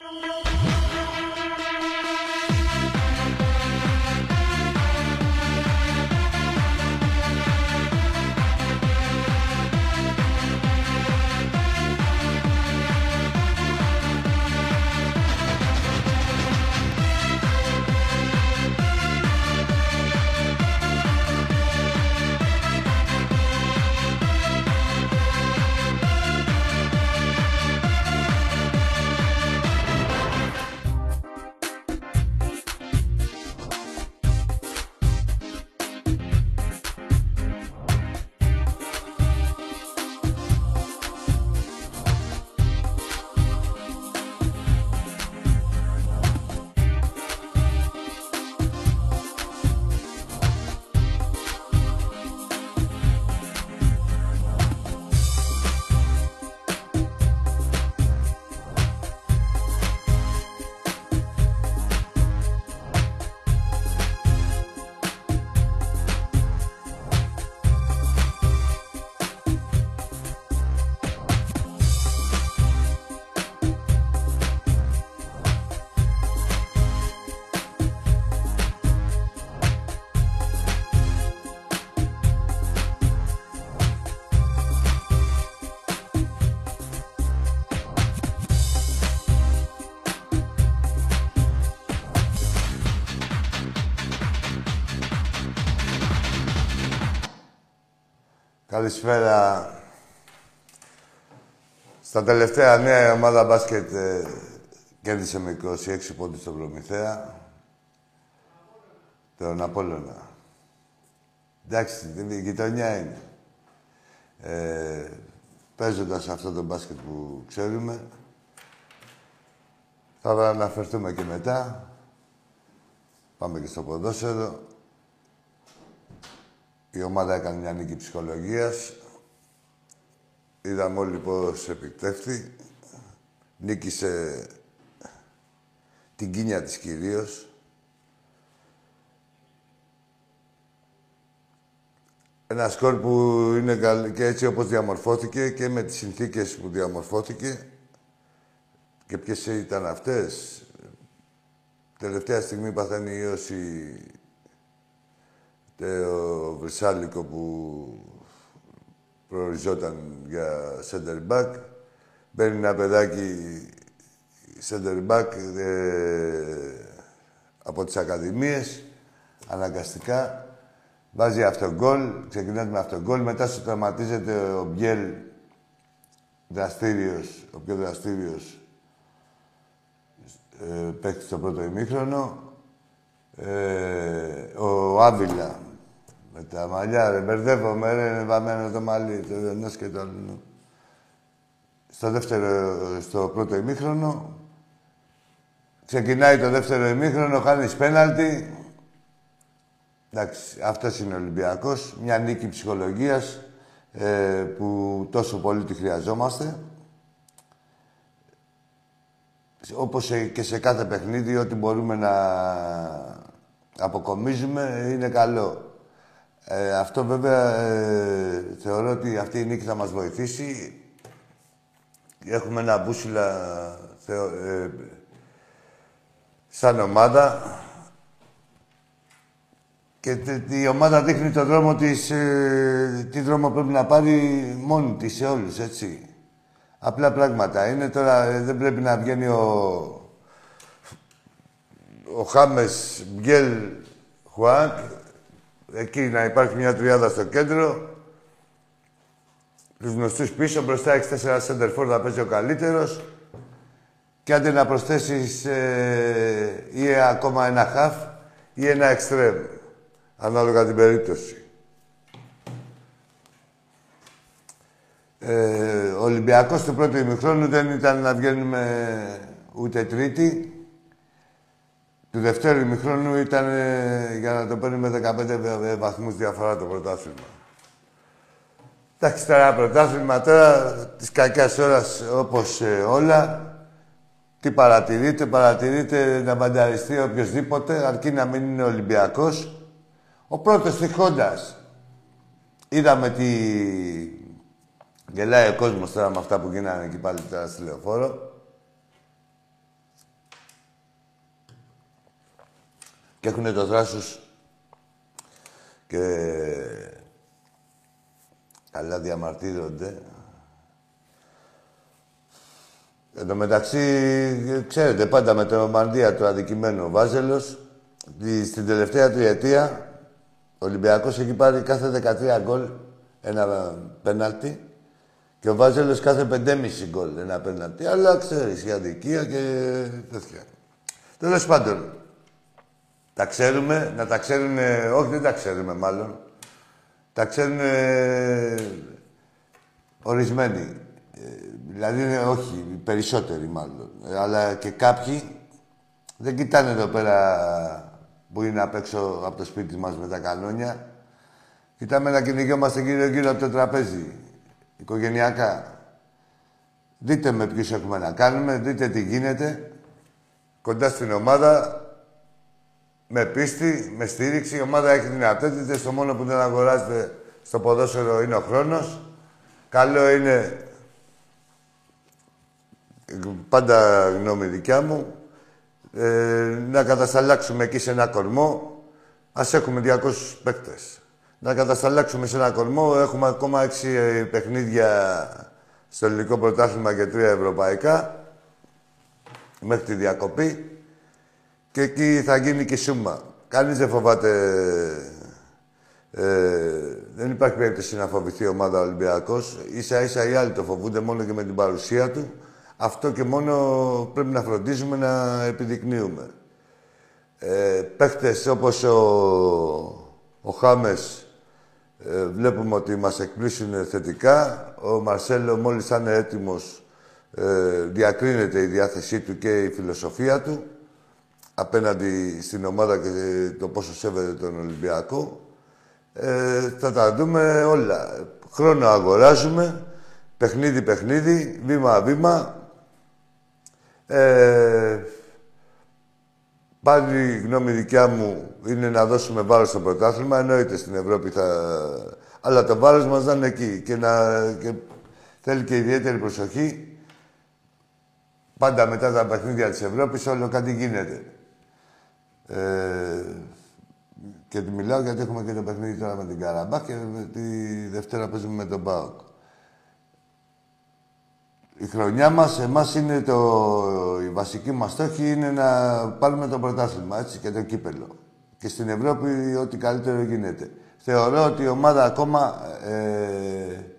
Música Καλησπέρα. Στα τελευταία νέα η ομάδα μπάσκετ ε, κέρδισε με 26 πόντους στον Προμηθέα. Τον Απόλλωνα. Εντάξει, η γειτονιά είναι. Ε, παίζοντας αυτό το μπάσκετ που ξέρουμε, θα αναφερθούμε και μετά. Πάμε και στο ποδόσφαιρο. Η ομάδα έκανε μια νίκη ψυχολογίας. Είδαμε όλοι πώς επικτεύθη. Νίκησε την κίνια της κυρίως. Ένα σκορ που είναι καλ... και έτσι όπως διαμορφώθηκε και με τις συνθήκες που διαμορφώθηκε και ποιες ήταν αυτές. Τελευταία στιγμή παθαίνει η ίωση το Βρυσάλικο που προοριζόταν για center back. Μπαίνει ένα παιδάκι center back ε, από τις ακαδημίες, αναγκαστικά. Βάζει αυτογκόλ, ξεκινάει με αυτογκόλ, μετά σου τραυματίζεται ο Μπιέλ δραστήριος, ο πιο δραστήριος ε, παίχτη στο πρώτο ημίχρονο. Ε, ο Άβυλα με τα μαλλιά, ρε, μπερδεύομαι, ρε, είναι βαμμένο το μαλλί, το ενός και το άλλο. Στο δεύτερο, στο πρώτο ημίχρονο, ξεκινάει το δεύτερο ημίχρονο, χάνεις πέναλτι. Εντάξει, αυτός είναι ο Ολυμπιακός. Μια νίκη ψυχολογίας ε, που τόσο πολύ τη χρειαζόμαστε. Όπως και σε κάθε παιχνίδι, ό,τι μπορούμε να αποκομίζουμε είναι καλό. Ε, αυτό βέβαια ε, θεωρώ ότι αυτή η νίκη θα μας βοηθήσει. Έχουμε ένα μπούσουλα θεω, ε, σαν ομάδα και η ομάδα δείχνει τον δρόμο της, ε, τι δρόμο πρέπει να πάρει μόνη της σε όλους, έτσι. Απλά πράγματα. Είναι τώρα, ε, δεν πρέπει να βγαίνει ο, ο Χάμες Μπιέλ Χουάνκ εκεί να υπάρχει μια τριάδα στο κέντρο. Τους γνωστούς πίσω, μπροστά έχεις τέσσερα center να παίζει ο καλύτερος. Και άντε να προσθέσεις ε, ή ακόμα ένα half ή ένα extreme. Ανάλογα την περίπτωση. Ε, ο Ολυμπιακός του πρώτου ημιχρόνου δεν ήταν να βγαίνουμε ούτε τρίτη. Του δευτέρου ημιχρόνου ήταν ε, για να το παίρνει με 15 βαθμούς διαφορά το πρωτάθλημα. Εντάξει, τώρα πρωτάθλημα τώρα της κακιάς ώρας όπως ε, όλα. Τι παρατηρείτε, παρατηρείτε να μανταριστεί οποιοδήποτε, αρκεί να μην είναι Ολυμπιακός. Ο πρώτος τυχόντας. Είδαμε τι... Γελάει ο κόσμος τώρα με αυτά που γίνανε εκεί πάλι τώρα στη λεωφόρο. Και έχουν το θράσος και καλά διαμαρτύρονται. Εν τω μεταξύ, ξέρετε, πάντα με το Μανδία το αδικημένο Βάζελος, στην τελευταία τριετία, ο Ολυμπιακός έχει πάρει κάθε 13 γκολ ένα πέναλτι και ο Βάζελος κάθε 5,5 γκολ ένα πέναλτι. Αλλά ξέρεις, η αδικία και τέτοια. Τέλος πάντων, τα ξέρουμε, να τα ξέρουν, όχι δεν τα ξέρουμε μάλλον, τα ξέρουν ορισμένοι. Ε, δηλαδή, όχι, οι περισσότεροι μάλλον. Ε, αλλά και κάποιοι δεν κοιτάνε εδώ πέρα που είναι απ' έξω από το σπίτι μας με τα κανόνια. Κοιτάμε να κυνηγιόμαστε γύρω-γύρω από το τραπέζι, οικογενειακά. Δείτε με ποιους έχουμε να κάνουμε, δείτε τι γίνεται. Κοντά στην ομάδα, με πίστη, με στήριξη. Η ομάδα έχει δυνατότητες. Το μόνο που δεν αγοράζεται στο ποδόσφαιρο είναι ο χρόνος. Καλό είναι, πάντα γνώμη δικιά μου, ε, να κατασταλάξουμε εκεί σε ένα κορμό. Ας έχουμε 200 παίκτες. Να κατασταλάξουμε σε ένα κορμό. Έχουμε ακόμα 6 ε, παιχνίδια στο ελληνικό πρωτάθλημα και τρία ευρωπαϊκά μέχρι τη διακοπή και εκεί θα γίνει και σούμα. Κανείς δεν φοβάται... Ε, δεν υπάρχει περίπτωση να φοβηθεί η ομάδα Ολυμπιακός. Ίσα ίσα οι άλλοι το φοβούνται μόνο και με την παρουσία του. Αυτό και μόνο πρέπει να φροντίζουμε να επιδεικνύουμε. Ε, παίχτες όπως ο, ο Χάμες ε, βλέπουμε ότι μας εκπλήσουν θετικά. Ο Μαρσέλο μόλις θα είναι έτοιμος ε, διακρίνεται η διάθεσή του και η φιλοσοφία του απέναντι στην ομάδα και το πόσο σέβεται τον Ολυμπιακό. Ε, θα τα δούμε όλα. Χρόνο αγοράζουμε, παιχνίδι-παιχνίδι, βήμα-βήμα. Ε, πάλι η γνώμη δικιά μου είναι να δώσουμε βάρος στο πρωτάθλημα. Εννοείται στην Ευρώπη θα... Αλλά το βάρος μας να είναι εκεί και, να... και θέλει και ιδιαίτερη προσοχή. Πάντα μετά τα παιχνίδια της Ευρώπης όλο κάτι γίνεται. Ε, και τη μιλάω γιατί έχουμε και το παιχνίδι τώρα με την Καραμπά και τη Δευτέρα παίζουμε με τον ΠΑΟΚ. Η χρονιά μας, εμάς είναι το... Η βασική μας στόχη είναι να πάρουμε το πρωτάθλημα, έτσι, και το κύπελο. Και στην Ευρώπη ό,τι καλύτερο γίνεται. Θεωρώ ότι η ομάδα ακόμα ε,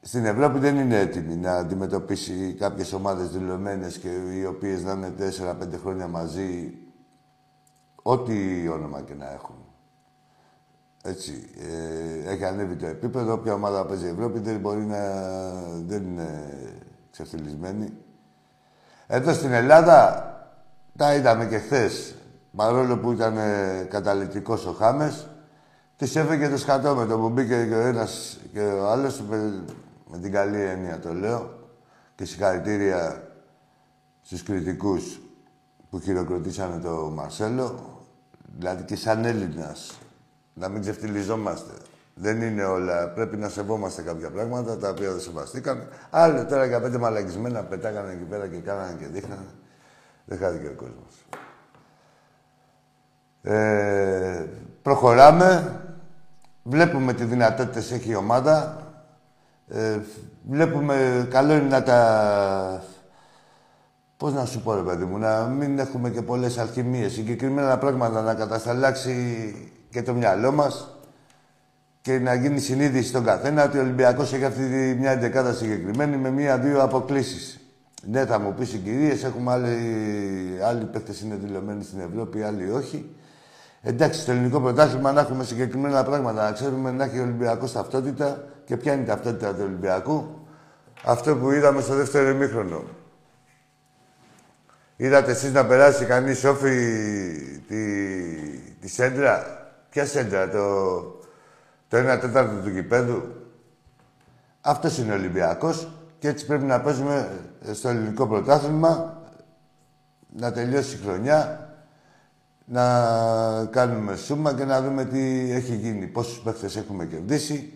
στην Ευρώπη δεν είναι έτοιμη να αντιμετωπίσει κάποιες ομάδες δηλωμένες και οι οποίες να είναι 4-5 χρόνια μαζί Ό,τι όνομα και να έχουν. Έτσι. Ε, έχει ανέβει το επίπεδο. Όποια ομάδα παίζει η Ευρώπη δεν μπορεί να... δεν είναι ξεφτυλισμένη. Εδώ στην Ελλάδα τα είδαμε και χθες. Παρόλο που ήταν ε, καταλητικός ο Χάμες, τη έφεγε το σκατόμετρο που μπήκε και ο ένας και ο άλλος, με, με την καλή έννοια το λέω, και συγχαρητήρια στους κριτικούς που χειροκροτήσανε το Μαρσέλο. Δηλαδή και σαν Έλληνας. Να μην ξεφτυλιζόμαστε. Δεν είναι όλα. Πρέπει να σεβόμαστε κάποια πράγματα τα οποία δεν σεβαστήκαν. Άλλο τώρα για πέντε μαλακισμένα πετάγανε εκεί πέρα και κάνανε και δείχνανε. Δεν χάθηκε ο κόσμος. Ε, προχωράμε. Βλέπουμε τι δυνατότητες έχει η ομάδα. Ε, βλέπουμε, καλό είναι να τα Πώς να σου πω, ρε παιδί μου, να μην έχουμε και πολλές αλχημίες. Συγκεκριμένα πράγματα να κατασταλάξει και το μυαλό μας και να γίνει συνείδηση στον καθένα ότι ο Ολυμπιακός έχει αυτή τη, μια εντεκάδα συγκεκριμένη με μία-δύο αποκλήσεις. Ναι, θα μου πεις συγκυρίε, έχουμε άλλοι, άλλοι παίχτε είναι δηλωμένοι στην Ευρώπη, άλλοι όχι. Εντάξει, στο ελληνικό πρωτάθλημα να έχουμε συγκεκριμένα πράγματα, να ξέρουμε να έχει ο Ολυμπιακός ταυτότητα και ποια είναι η ταυτότητα του Ολυμπιακού. Αυτό που είδαμε στο δεύτερο ημίχρονο. Είδατε εσείς να περάσει κανείς όφη τη, τη σέντρα; Ποια σέντρα, το, το 1 τέταρτο του γηπέδου; Αυτός είναι ο Ολυμπιακός και έτσι πρέπει να παίζουμε στο ελληνικό πρωτάθλημα, να τελειώσει η χρονιά, να κάνουμε σούμα και να δούμε τι έχει γίνει, πόσους παίχτες έχουμε κερδίσει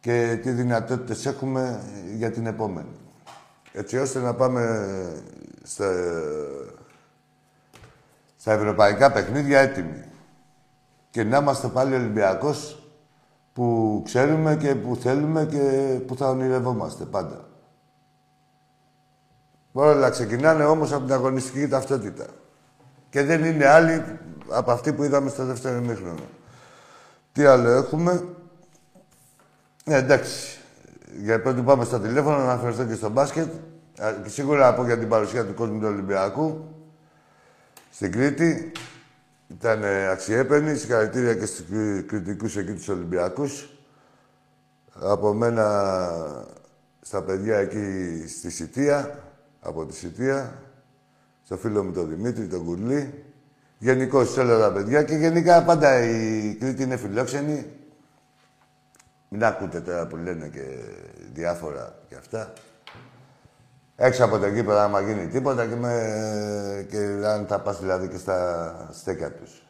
και τι δυνατότητες έχουμε για την επόμενη. Έτσι ώστε να πάμε στα, στα ευρωπαϊκά παιχνίδια έτοιμοι. Και να είμαστε πάλι Ολυμπιακός που ξέρουμε και που θέλουμε και που θα ονειρευόμαστε πάντα. Όλα ξεκινάνε όμως από την αγωνιστική ταυτότητα. Και δεν είναι άλλοι από αυτή που είδαμε στο δεύτερο ημίχρονο. Τι άλλο έχουμε; Ναι, εντάξει. Για πρώτη πάμε στο τηλέφωνο, να αναφερθώ και στο μπάσκετ. Σίγουρα να πω για την παρουσία του κόσμου του Ολυμπιακού στην Κρήτη. Ήταν αξιέπαινη. Συγχαρητήρια και στους κριτικούς εκεί τους Ολυμπιακούς. Από μένα στα παιδιά εκεί στη Σιτία, από τη Σιτία, στο φίλο μου τον Δημήτρη, τον Κουρλή. Γενικώ σε όλα τα παιδιά και γενικά πάντα η Κρήτη είναι φιλόξενη. Μην ακούτε τώρα που λένε και διάφορα και αυτά. Έξω από το κήπεδο, άμα γίνει τίποτα και, με... και αν θα πας δηλαδή και στα στέκια τους.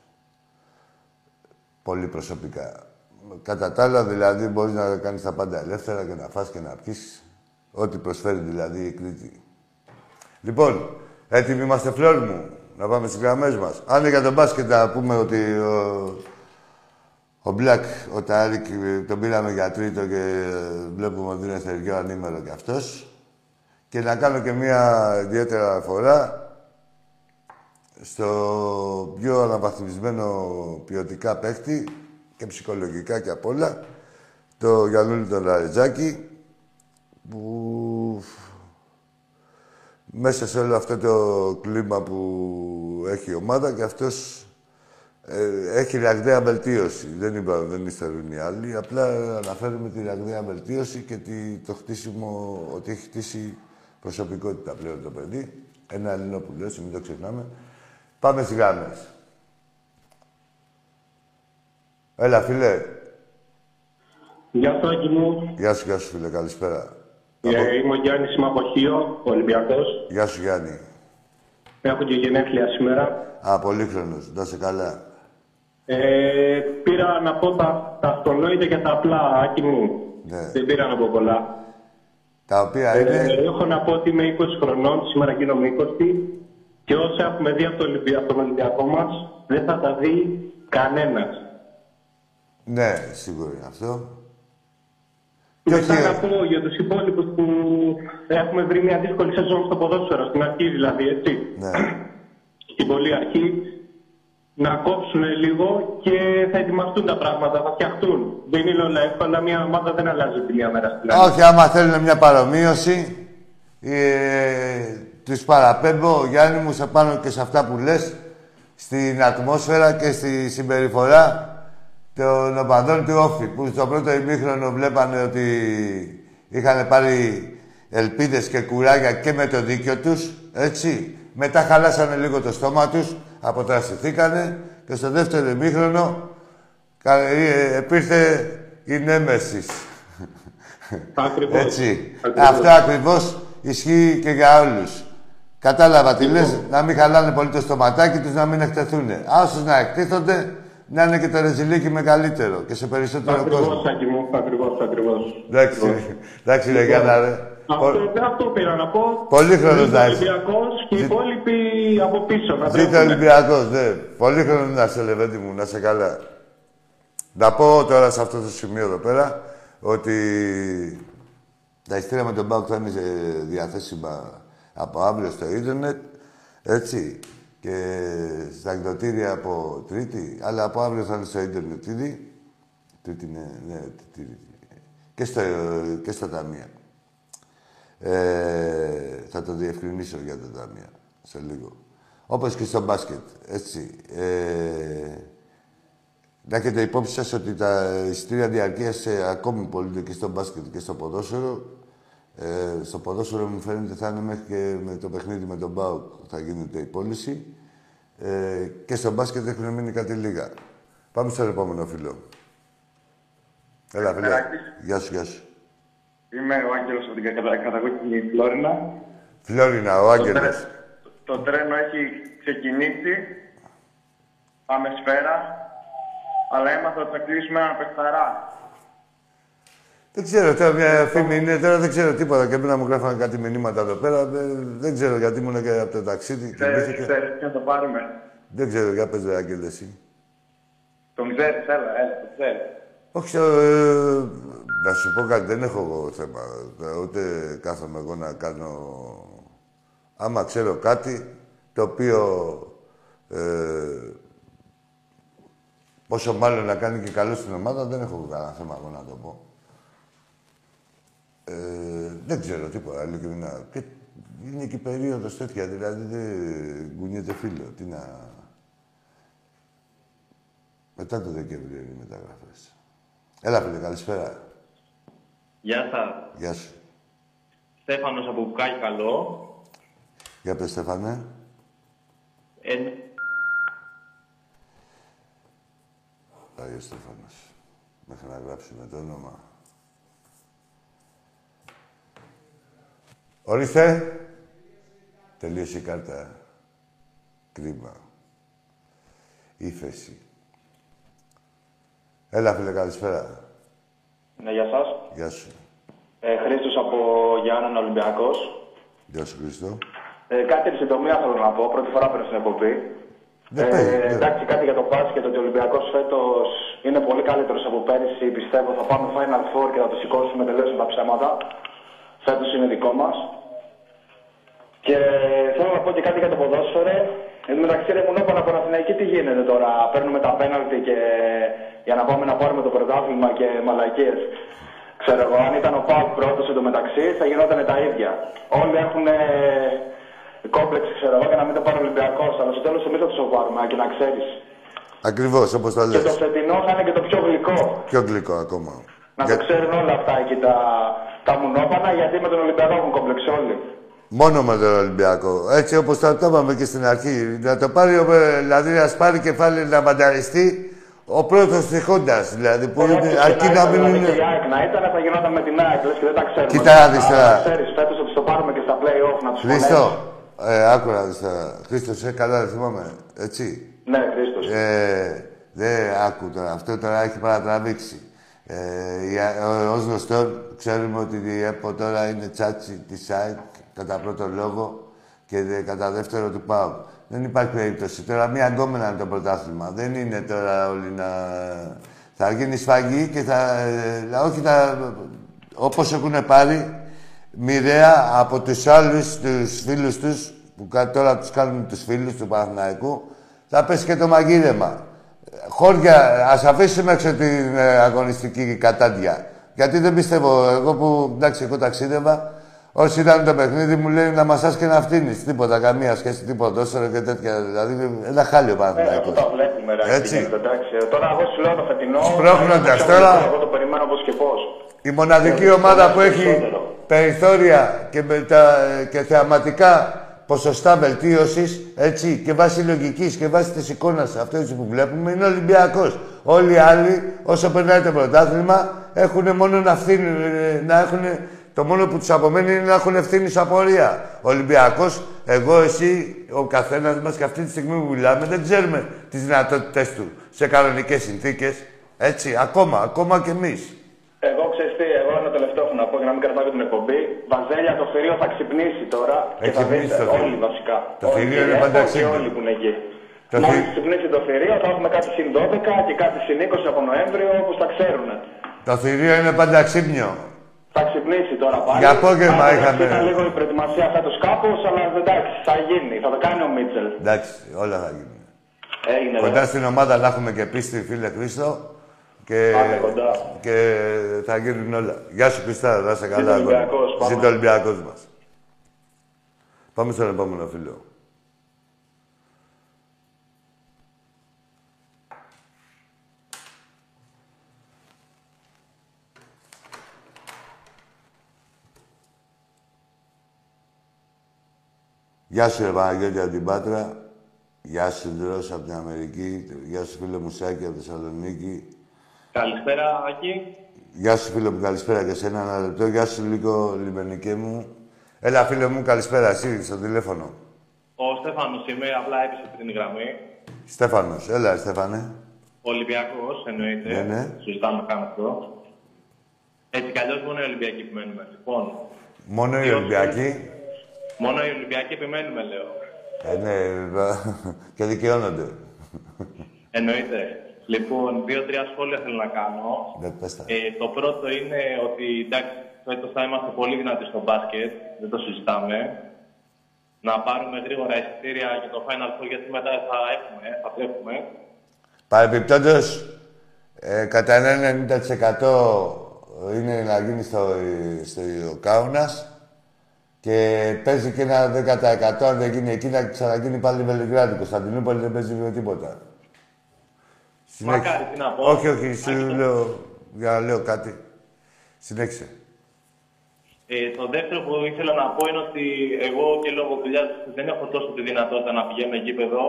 Πολύ προσωπικά. Κατά τα άλλα, δηλαδή, μπορείς να κάνεις τα πάντα ελεύθερα και να φας και να πιεις. Ό,τι προσφέρει δηλαδή η Κρήτη. Λοιπόν, έτοιμοι είμαστε φλόρ μου, να πάμε στις γραμμές μας. Αν είναι για τον μπάσκετ να πούμε ότι ο, ο Μπλακ, ο Τάρικ, τον πήραμε για τρίτο και βλέπουμε ότι είναι θεργείο ανήμερο κι αυτός. Και να κάνω και μία ιδιαίτερα φορά στο πιο αναβαθμισμένο ποιοτικά παίχτη και ψυχολογικά και απ' όλα, το Γιαννούλη τον Λαρετζάκη, που μέσα σε όλο αυτό το κλίμα που έχει η ομάδα και αυτός ε, έχει ραγδαία βελτίωση. Δεν, είπα, δεν ύστερουν οι άλλοι. Απλά αναφέρουμε τη ραγδαία βελτίωση και το χτίσιμο, ότι έχει χτίσει προσωπικότητα πλέον το παιδί. Ένα Ελληνόπουλο, έτσι, μην το ξεχνάμε. Πάμε στις γάμες. Έλα, φίλε. Γεια σου, Άγγι μου. Γεια σου, γεια σου, φίλε. Καλησπέρα. Ε, είμαι ο Γιάννης, είμαι από Χίο, Ολυμπιακός. Γεια σου, Γιάννη. Έχω και γενέθλια σήμερα. Α, πολύχρονος. Να σε καλά. Ε, πήρα να πω τα, τα αυτονόητα και τα απλά, Άκη μου. Ναι. Δεν πήρα να πω πολλά. Τα οποία Ε, είναι... έχω να πω ότι είμαι 20 χρονών, σήμερα γίνομαι 20 και όσα έχουμε δει από, το Ολυμπια- από τον Ολυμπιακό μας δεν θα τα δει κανένας. Ναι, σίγουρα είναι αυτό. Και Και μετά όχι- να πω για τους υπόλοιπους που έχουμε βρει μια δύσκολη σεζόν στο ποδόσφαιρο, στην αρχή δηλαδή, έτσι. Ναι. Στην πολύ αρχή, να κόψουν λίγο και θα ετοιμαστούν τα πράγματα, θα φτιαχτούν. Δεν είναι όλα εύκολα, μια ομάδα δεν αλλάζει τη μία μέρα στην άλλη. Όχι, άμα θέλουν μια παρομοίωση, ε, τους παραπέμπω, Γιάννη μου, σε πάνω και σε αυτά που λες, στην ατμόσφαιρα και στη συμπεριφορά των οπαδών του Όφη, που στο πρώτο ημίχρονο βλέπανε ότι είχαν πάρει ελπίδες και κουράγια και με το δίκιο τους, έτσι. Μετά χαλάσανε λίγο το στόμα τους, αποτραστηθήκανε και στο δεύτερο ημίχρονο κα- ε, επήρθε η νέμεσης. Ακριβώς. Έτσι. Ακριβώς. Αυτό ακριβώς ισχύει και για όλους. Κατάλαβα τι λες, να μην χαλάνε πολύ το στοματάκι τους, να μην εκτεθούν. Άσως να εκτίθονται, να είναι και το ρεζιλίκι μεγαλύτερο και σε περισσότερο κόσμο. Ακριβώς, Άκη μου, ακριβώς, ακριβώς. Εντάξει, εντάξει ρε Γιάννα ρε. Αυτό, αυτό πήρα να πω. Πολύχρονος να είσαι. Ολυμπιακός και οι Ζη- υπόλοιποι από πίσω. Να Ζήτω τρέχουνε. Ολυμπιακός, ναι. Πολύ χρόνο να είσαι, Λεβέντη μου, να είσαι καλά. Να πω τώρα σε αυτό το σημείο εδώ πέρα ότι τα ειστήρια με τον Μπάουκ θα είναι ε, διαθέσιμα από αύριο στο ίντερνετ, έτσι, και στα εκδοτήρια από Τρίτη, αλλά από αύριο θα είναι στο ίντερνετ ήδη. Τρίτη είναι, ναι, Τρίτη. Και, στο, και στα ταμεία. Ε, θα το διευκρινίσω για τα ταμεία σε λίγο. Όπως και στο μπάσκετ, έτσι. Ε, να έχετε υπόψη σας ότι τα εισιτήρια διαρκείας ε, ακόμη πωλούνται και στο μπάσκετ και στο ποδόσφαιρο. Ε, στο ποδόσφαιρο μου φαίνεται θα είναι μέχρι και με το παιχνίδι με τον ΠΑΟΚ θα γίνεται η πώληση. Ε, και στο μπάσκετ έχουν μείνει κάτι λίγα. Πάμε στο επόμενο φίλο. Έλα, φίλε. Καλησπέρα, Γεια σου, γεια σου. Είμαι ο Άγγελος από την κατα- καταγωγή Φλόρινα. Φλόρινα, ο Το, Άγγελος. τρέ- το τρένο έχει ξεκινήσει. Πάμε σφαίρα. Αλλά έμαθα ότι θα κλείσουμε ένα παιχταρά. Δεν ξέρω, τώρα μια φήμη είναι, τώρα δεν ξέρω τίποτα. Και εμένα μου γράφανε κάτι μηνύματα εδώ πέρα. Δεν, δεν ξέρω γιατί ήμουν και από το ταξίδι. Ξέρεις, Κοιμήθηκα. ξέρεις ποιον θα πάρουμε. Δεν ξέρω, για πες, ρε Άγγελε, εσύ. Τον ξέρεις, έλα, έλα, τον ξέρεις. Όχι, ε, να σου πω κάτι, δεν έχω εγώ θέμα. Ούτε κάθομαι εγώ να κάνω... Άμα ξέρω κάτι, το οποίο... Ε, πόσο μάλλον να κάνει και καλό στην ομάδα, δεν έχω κανένα θέμα εγώ να το πω. Ε, δεν ξέρω τίποτα, ειλικρινά. Και είναι και περίοδος τέτοια, δηλαδή δεν κουνιέται φίλο. Τι να... Μετά το Δεκέμβριο είναι οι μεταγραφές. Έλα, φίλε, καλησπέρα. Γεια σας. Γεια σου. Στέφανος από Μπουκάκι Καλό. Για πες, Στέφανε. Ε, Πάει ο Στέφανος. Μέχρι να γράψουμε το όνομα. Ορίστε. Τελείωσε η κάρτα. Κρίμα. Ήφεση. Έλα, φίλε, καλησπέρα. Ναι, γεια σας. Γεια σου. Ε, Χρήστος από Γιάννενα Ολυμπιακός. Γεια σου, Χριστό. Ε, κάτι εν συντομία θέλω να πω. Πρώτη φορά παίρνω στην εκπομπή. Δεν παίζει, Ε, δεν. εντάξει, κάτι για το Πάσχη και το ότι ο Ολυμπιακός φέτος είναι πολύ καλύτερος από πέρυσι. Πιστεύω θα πάμε Final Four και θα το σηκώσουμε τελείως τα ψέματα. Φέτος είναι δικό μας. Και θέλω να πω και κάτι για το ποδόσφαιρο. Εν τω μεταξύ, ρε Μουνόπανα Παναθηναϊκή, τι γίνεται τώρα. Παίρνουμε τα πέναλτι και για να πάμε να πάρουμε το πρωτάθλημα και μαλακίες. Ξέρω εγώ, αν ήταν ο Πάουκ πρώτος εντωμεταξύ, θα γινόταν τα ίδια. Όλοι έχουν κόμπλεξ, ξέρω εγώ, για να μην το πάρει ο Ολυμπιακός. Αλλά στο τέλος εμείς θα του πάρουμε, και να ξέρεις. Ακριβώς, όπως το Και το λες. φετινό θα είναι και το πιο γλυκό. Πιο γλυκό ακόμα. Να Για- το ξέρουν όλα αυτά εκεί τα, τα μουνόπανα, γιατί με τον Ολυμπιακό έχουν κόμπλεξ όλοι. Μόνο με τον Ολυμπιακό. Έτσι όπως το, το είπαμε και στην αρχή. Να το πάρει, ο- δηλαδή να σπάρει κεφάλι να μανταριστεί ο πρώτος τυχόντας. Δηλαδή που είναι, αρκεί να μην δηλαδή, είναι... Και η ΑΕΚ να ήταν, θα γινόταν με την ΑΕΚ, λες και δεν τα ξέρουμε. Κοίτα να δεις τώρα. Ξέρεις, φέτος θα τους το πάρουμε και στα play-off να τους Χρήστο, φωνεύσουμε. ε, άκου να δεις τώρα. Χρήστος, ε, καλά δεν θυμάμαι. Έτσι. Ναι, Χρήστος. Ε, δεν άκου τώρα. Αυτό τώρα έχει παρατραβήξει. Ε, η- ο- ως γνωστόν, ξέρουμε ότι η ΕΠΟ τώρα είναι τσάτσι της ΑΕΚ κατά πρώτο λόγο και δε- κατά δεύτερο του ΠΑΟ. Δεν υπάρχει περίπτωση. Τώρα μία γκόμενα είναι το πρωτάθλημα. Δεν είναι τώρα όλοι να... Θα γίνει σφαγή και θα... ε, όχι θα... Όπως έχουν πάρει μοιραία από τους άλλους, τους φίλους τους, που κα- τώρα τους κάνουν τους φίλους του Παναθηναϊκού, θα πέσει και το μαγείρεμα. Χώρια, ας αφήσουμε έξω την ε, αγωνιστική κατάντια. Γιατί δεν πιστεύω, εγώ που, εντάξει, εγώ ταξίδευα, όσοι ήταν το παιχνίδι μου λένε να μασάς και να φτύνεις. Τίποτα, καμία σχέση, τίποτα, όσο και τέτοια. Δηλαδή, ένα χάλιο Ε, αυτό Παναθηναϊκός. τα βλέπουμε, ρε. Έτσι. τι γίνεται, εντάξει. Ε, Τώρα, εγώ σου λέω το φετινό. Σπρώχνοντας θα είναι τώρα- πιο γλυκό, Εγώ το περιμένω πώς και πώς. Η μοναδική ομάδα που έχει περιθώρια και, με τα, και θεαματικά ποσοστά βελτίωσης, έτσι, και βάσει λογικής και βάσει της εικόνας αυτή που βλέπουμε, είναι ο Ολυμπιακός. Όλοι οι άλλοι, όσο περνάει το πρωτάθλημα, έχουν μόνο να φθήνουν, ε, να έχουν. Το μόνο που τους απομένει είναι να έχουν ευθύνη σε απορία. Ο Ολυμπιακός, εγώ, εσύ, ο καθένας μας και αυτή τη στιγμή που μιλάμε, δεν ξέρουμε τις δυνατότητέ του σε κανονικές συνθήκες. Έτσι, ακόμα, ακόμα κι εμείς. Εγώ ξέρεις τι, εγώ ένα τελευταίο έχω να πω για να μην κρατάω και την εκπομπή. Βαζέλια, το θηρίο θα ξυπνήσει τώρα. και Έχει θα ξυπνήσει δείτε το θηρίο. όλοι βασικά. Το Όλοι θηρίο και είναι οι πάντα Apple Και ξύπνιο. όλοι που είναι εκεί. Το Μόλι θη- ξυπνήσει το θηρίο θα έχουμε κάτι συν 12 και κάτι συν 20 από Νοέμβριο όπως τα ξέρουν. Το θηρίο είναι πάντα ξύπνιο. Θα ξυπνήσει τώρα πάλι. Για απόγευμα Άρα, είχαμε- Ήταν λίγο η προετοιμασία φέτος κάπως, αλλά εντάξει, θα γίνει. Θα το κάνει ο Μίτσελ. Εντάξει, όλα θα γίνουν. Έγινε. Κοντά ρε. στην ομάδα να έχουμε και πίστη, φίλε Χρήστο. Και, Πάμε κοντά. και θα γίνουν όλα. Γεια σου, Χριστά, να είσαι καλά. Ζήτω ο αγόρι. Ολυμπιακός, πάμε. Ζήτω ο Ολυμπιακός μας. Πάμε στον επόμενο φίλο. Γεια σου, Ευαγγέλια από την Πάτρα. Γεια σου, Δρός από την Αμερική. Γεια σου, φίλε Μουσάκη από τη Θεσσαλονίκη. καλησπέρα, Άκη. Γεια σου, φίλε μου, καλησπέρα και σε ένα λεπτό. Γεια σου, Λίκο Λιμενικέ μου. Έλα, φίλε μου, καλησπέρα, εσύ, στο τηλέφωνο. Ο Στέφανος είμαι, απλά έπεισε την γραμμή. Στέφανος, έλα, Στέφανε. Ο Ολυμπιακός, εννοείται. Ναι, ναι. Συζητάμε να κάνουμε αυτό. Έτσι κι αλλιώς μόνο οι Ολυμπιακοί επιμένουμε. Λοιπόν, Μόνο οι Ολυμπιακοί. Μόνο οι Ολυμπιακοί επιμένουμε, λέω. Ε, ναι, και δικαιώνονται. Εννοείται. Λοιπόν, δύο-τρία σχόλια θέλω να κάνω. Ναι, πες τα. Ε, το πρώτο είναι ότι εντάξει, φέτος θα είμαστε πολύ δυνατοί στο μπάσκετ, δεν το συζητάμε. Να πάρουμε γρήγορα εισιτήρια για το Final Four, γιατί μετά θα έχουμε, θα τρέχουμε. Παρεπιπτόντως, ε, κατά ένα 90% είναι να γίνει στο, στο Κάουνας και παίζει και ένα 10% αν δεν γίνει εκεί να ξαναγίνει πάλι Βελιγράδι. Κωνσταντινούπολη δεν παίζει με τίποτα. Συνέχισε. Μακάρι, τι να πω. Όχι, όχι, σου λέω, για να λέω κάτι. Συνέχισε. Ε, το δεύτερο που ήθελα να πω είναι ότι εγώ και λόγω δουλειάς δεν έχω τόσο τη δυνατότητα να πηγαίνω γήπεδο,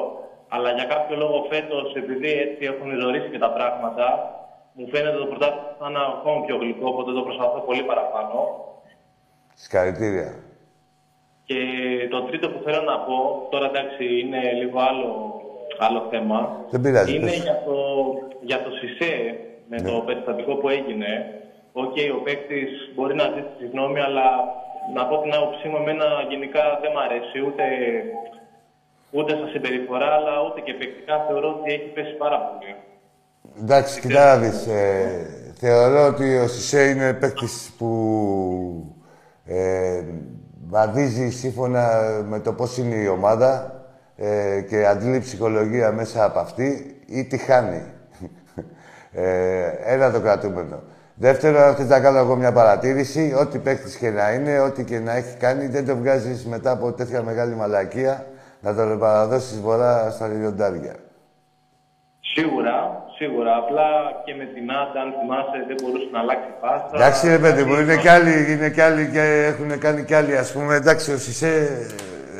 αλλά για κάποιο λόγο φέτος, επειδή έτσι έχουν ζωήσει και τα πράγματα, μου φαίνεται το πρωτάθλημα θα είναι ακόμα πιο γλυκό, οπότε το προσπαθώ πολύ παραπάνω. Συγχαρητήρια. Και το τρίτο που θέλω να πω, τώρα εντάξει είναι λίγο άλλο, άλλο θέμα, Δεν πειράζει, είναι πες. για το, για το Σίσε με το περιστατικό που έγινε. Οκ, ο παίκτης μπορεί να ζήτησε συγγνώμη, αλλά να πω την άποψή μου, εμένα γενικά δεν μ' αρέσει ούτε, ούτε στα συμπεριφορά, αλλά ούτε και παικτικά θεωρώ ότι έχει πέσει πάρα πολύ. Εντάξει, κοιτά να δεις. Ε, θεωρώ ότι ο Σισε είναι παίκτης που ε, βαδίζει σύμφωνα με το πώς είναι η ομάδα ε, και αντλεί ψυχολογία μέσα από αυτή ή τη χάνει. Ε, ένα το κρατούμενο. Δεύτερο, αν θες να κάνω εγώ μια παρατήρηση, ό,τι παίκτης και να είναι, ό,τι και να έχει κάνει, δεν το βγάζεις μετά από τέτοια μεγάλη μαλακία να το παραδώσεις βορρά στα λιοντάρια. Σίγουρα, σίγουρα. Απλά και με την Άντα, αν θυμάσαι, δεν μπορούσε να αλλάξει πάσα. Εντάξει, ρε παιδί μου, είναι κι άλλοι, είναι κι άλλοι και έχουν κάνει κι άλλοι, ας πούμε. Εντάξει, ο Σισε,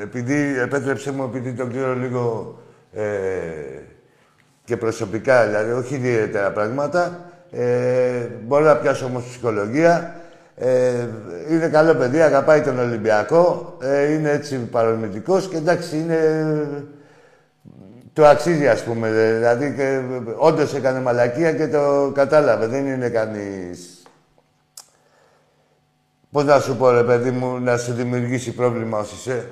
επειδή, επέτρεψε μου, επειδή τον ξέρω λίγο ε, και προσωπικά, δηλαδή, όχι ιδιαίτερα πράγματα, ε, μπορώ να πιάσω όμως ψυχολογία. Ε, είναι καλό παιδί, αγαπάει τον Ολυμπιακό, ε, είναι έτσι παρορμητικός και εντάξει, είναι... Το αξίζει, ας πούμε. Δηλαδή, και, όντως έκανε μαλακία και το κατάλαβε. Δεν είναι κανείς... Πώς να σου πω, ρε παιδί μου, να σου δημιουργήσει πρόβλημα ως είσαι.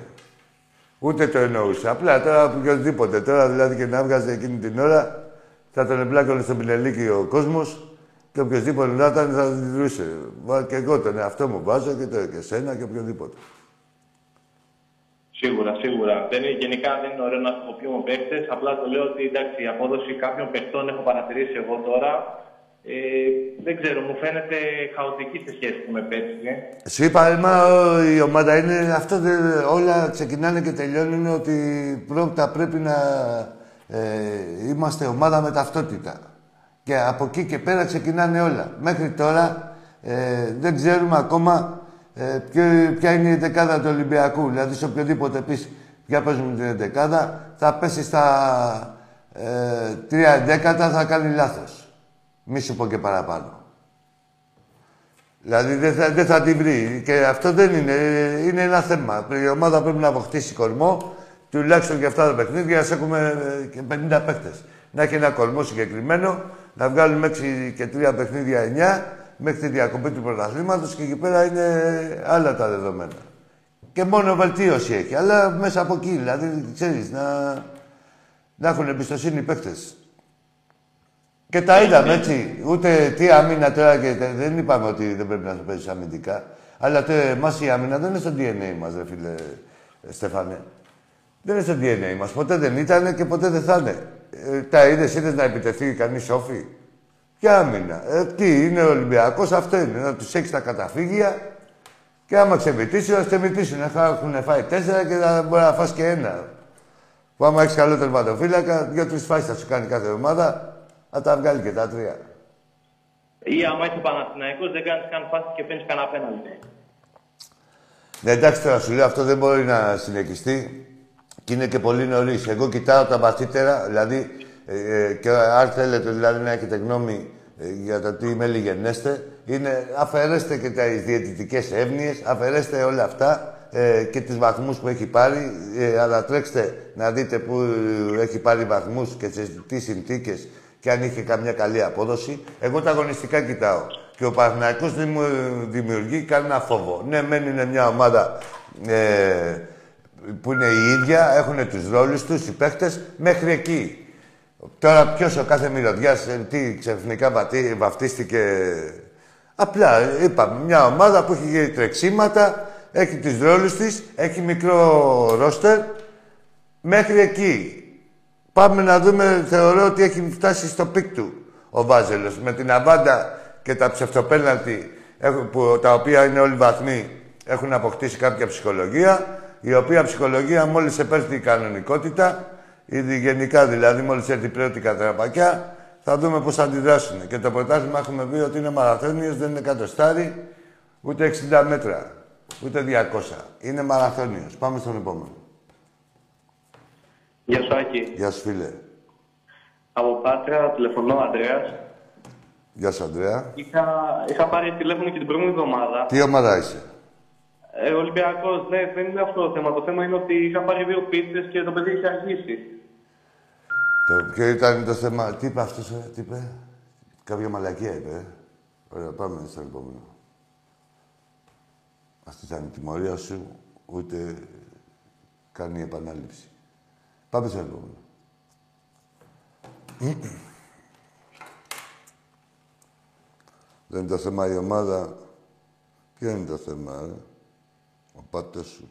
Ούτε το εννοούσα. Απλά τώρα οποιοδήποτε. Τώρα δηλαδή και να βγάζει εκείνη την ώρα, θα τον εμπλάκωνε στο πινελίκι ο κόσμος και οποιοδήποτε να ήταν θα αντιδρούσε. Βα- Και εγώ τον εαυτό μου βάζω και το και σένα και οποιοδήποτε. Σίγουρα, σίγουρα. Δεν είναι, γενικά δεν είναι ωραίο να χρησιμοποιούμε παίχτε. Απλά το λέω ότι εντάξει, η απόδοση κάποιων παιχτών έχω παρατηρήσει εγώ τώρα. Ε, δεν ξέρω, μου φαίνεται χαοτική σε σχέση με πέρσι. ε. Σου είπα, μα, ο- η ομάδα είναι... Αυτό δεν, όλα ξεκινάνε και τελειώνουν ότι πρώτα πρέπει να ε, είμαστε ομάδα με ταυτότητα. Και από εκεί και πέρα ξεκινάνε όλα. Μέχρι τώρα ε, δεν ξέρουμε ακόμα ε, ποιο- ποια είναι η δεκάδα του Ολυμπιακού; Δηλαδή, σε οποιοδήποτε πεις ποια παίζουμε την δεκάδα, θα πέσει στα ε, τρία εντέκατα, θα κάνει λάθος. Μη σου πω και παραπάνω. Δηλαδή δεν θα, δεν θα την βρει. Και αυτό δεν είναι. Είναι ένα θέμα. Η ομάδα πρέπει να αποκτήσει κορμό, τουλάχιστον για αυτά τα παιχνίδια, να έχουμε ε, και 50 παίχτε. Να έχει ένα κορμό συγκεκριμένο, να βγάλουμε 6 και 3 παιχνίδια 9 μέχρι τη διακοπή του πρωταθλήματος και εκεί πέρα είναι άλλα τα δεδομένα. Και μόνο βελτίωση έχει. Αλλά μέσα από εκεί, δηλαδή, ξέρεις, να, να έχουν εμπιστοσύνη οι παίχτες. Και τα είδαμε έτσι. Ούτε τι άμυνα τώρα και τε- δεν είπαμε ότι δεν πρέπει να το παίζεις αμυντικά. Αλλά τε, εμάς η άμυνα δεν είναι στο DNA μας, ρε φίλε Στέφανε. Δεν είναι στο DNA μας. Ποτέ δεν ήταν και ποτέ δεν θα είναι. Ε, τα είδες, είδες να επιτεθεί κανείς όφη; Ποια άμυνα. Ε, τι, είναι ο Ολυμπιακός, αυτό είναι. Να τους έχεις τα καταφύγια και άμα ξεμητήσει, να ξεμητήσουν. Έχουν φάει τέσσερα και θα μπορεί να φας και ένα. Που άμα έχεις καλό τερματοφύλακα, δύο-τρεις φάσεις θα σου κάνει κάθε ομάδα, θα τα βγάλει και τα τρία. Ή άμα είσαι Παναθηναϊκός δεν κάνεις καν φάση και παίρνεις κανένα πέναλτι. Ναι, εντάξει τώρα σου λέω, αυτό δεν μπορεί να συνεχιστεί και είναι και πολύ νωρίς. Εγώ κοιτάω τα βαθύτερα, δηλαδή, ε, ε, και αν θέλετε δηλαδή να έχετε γνώμη ε, για το τι μέλη γενέστε, είναι αφαιρέστε και τι διαιτητικές εύνοίε, αφαιρέστε όλα αυτά ε, και τους βαθμούς που έχει πάρει, ε, αλλά τρέξτε να δείτε που έχει πάρει βαθμούς και σε τι συνθήκες και αν είχε καμιά καλή απόδοση. Εγώ τα αγωνιστικά κοιτάω. Και ο Παναθηναϊκός δεν μου δημιουργεί κανένα φόβο. Ναι, μεν είναι μια ομάδα ε, που είναι η ίδια, έχουν τους ρόλους τους, οι παίχτες, μέχρι εκεί. Τώρα ποιος ο κάθε μυρωδιάς, ε, τι ξαφνικά βατί, βαφτίστηκε... Απλά, είπα, μια ομάδα που έχει τρεξίματα, έχει τους ρόλους της, έχει μικρό ρόστερ, μέχρι εκεί. Πάμε να δούμε, θεωρώ ότι έχει φτάσει στο peak του ο Βάζελος. Με την αβάντα και τα ψευτοπέναλτι, που, τα οποία είναι όλοι βαθμοί, έχουν αποκτήσει κάποια ψυχολογία, η οποία ψυχολογία μόλις επέρθει η κανονικότητα, ήδη γενικά δηλαδή, μόλις έρθει η πρώτη κατραπακιά, θα δούμε πώς θα αντιδράσουν. Και το πρωτάθλημα έχουμε πει ότι είναι μαραθώνιος, δεν είναι κατοστάρι, ούτε 60 μέτρα, ούτε 200. Είναι μαραθώνιος. Πάμε στον επόμενο. Γεια σου, Άκη. Γεια σου, φίλε. Από Πάτρα, τηλεφωνώ Ανδρέας. Γεια σου, Ανδρέα. Είχα, είχα πάρει τηλέφωνο και την προηγούμενη εβδομάδα. Τι ομάδα είσαι; Ε, Ολυμπιακός, ναι, δεν είναι αυτό το θέμα. Το θέμα είναι ότι είχα πάρει δύο πίτσες και το παιδί είχε αργήσει. Το ποιο ήταν το θέμα. Τι είπε αυτός, ε, τι είπε; Κάποια μαλακία είπε. Ε. Ωραία, πάμε στο επόμενο. Αυτή ήταν η τιμωρία σου, ούτε κάνει επανάληψη. Πάμε στο επόμενο. Δεν είναι το θέμα η ομάδα. Ποιο είναι το θέμα, ε; Ο πατέρ σου.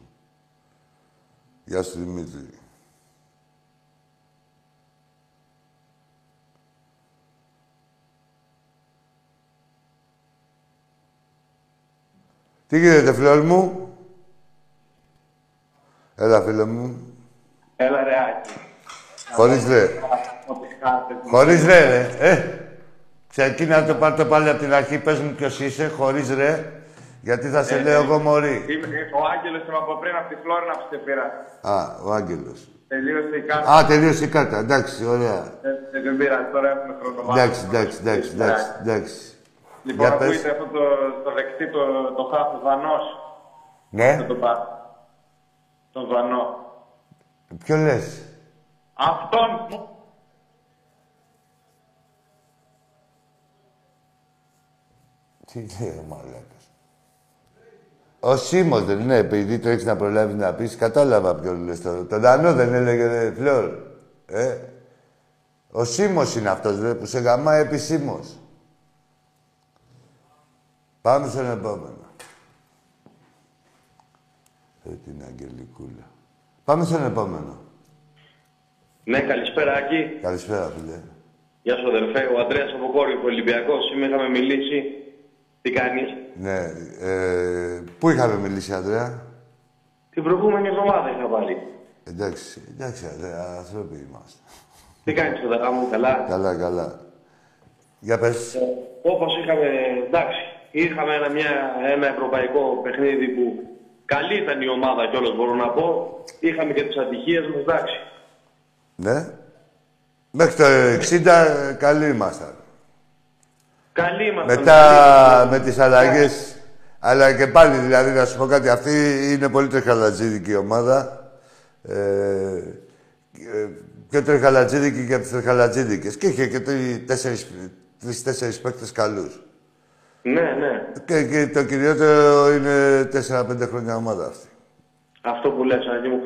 Γεια σου, Δημήτρη. Τι γίνεται, φίλο μου; Έλα, φίλε μου. Έλα, ρε, Άκη. Χωρίς ρε. Χωρίς ρε, ρε. Ε, ξεκίνα το πάρ' το πάλι από την αρχή. Πες μου ποιος είσαι, χωρίς ρε. Γιατί θα σε λέω εγώ μωρή. Είμαι, ο Άγγελος είμαι από πριν από τη Φλόρινα που σε πήρα. Α, ο Άγγελος. Τελείωσε η κάρτα. Α, τελείωσε η κάρτα. Εντάξει, ωραία. Ε, δεν πήρα, τώρα έχουμε χρόνο. Εντάξει, εντάξει, εντάξει, εντάξει, εντάξει. Λοιπόν, Για πες. ακούτε αυτό το, το δεξί, το, το χάφο Δανός. Ναι, Δεν το πάρει. Τον Δανό. ποιο λες; Αυτόν. Τι λέει ο μαλάκας; Ο Σίμος δεν είναι, επειδή το έχεις να προλάβεις να πεις, κατάλαβα ποιο λες τώρα. Το Δανό δεν έλεγε ρε, Φλόρ. Ε. Ο Σίμος είναι αυτός ρε, που σε γαμάει επισήμως. Πάμε στον επόμενο. Ε, την Αγγελικούλα. Πάμε στον επόμενο. Ναι, καλησπέρα, Άκη. Καλησπέρα, φίλε. Γεια σου, αδερφέ. Ο Ανδρέας από Κόρυφο, Ολυμπιακός. Σήμερα είχαμε μιλήσει. Τι κάνεις; Ναι, ε, πού είχαμε μιλήσει, Ανδρέα. Την προηγούμενη εβδομάδα είχα βάλει. Εντάξει, εντάξει, Ανδρέα, άνθρωποι είμαστε. Τι κάνεις, παιδάκι μου, καλά; Καλά, καλά. Για πες. Ε, όπως είχαμε, εντάξει, είχαμε ένα, μια, ένα ευρωπαϊκό παιχνίδι που καλή ήταν η ομάδα κιόλας μπορώ να πω. Είχαμε και τις ατυχίες μας, εντάξει. Ναι. Μέχρι το 60 καλοί ήμασταν. Καλή ήμασταν. Μετά με τις αλλαγές, αλλά και πάλι δηλαδή να σου πω κάτι, αυτή είναι πολύ τρεχαλατζίδικη η ομάδα. Ε, ε, και τρεχαλατζίδικη και από τις τρεχαλατζίδικες. Και είχε και τρει- τέσσερις, τρεις-τέσσερις παίκτες καλούς. Ναι, ναι. Και, και το κυριότερο είναι 4-5 χρόνια ομάδα αυτή. Αυτό που λες, Άγιο μου.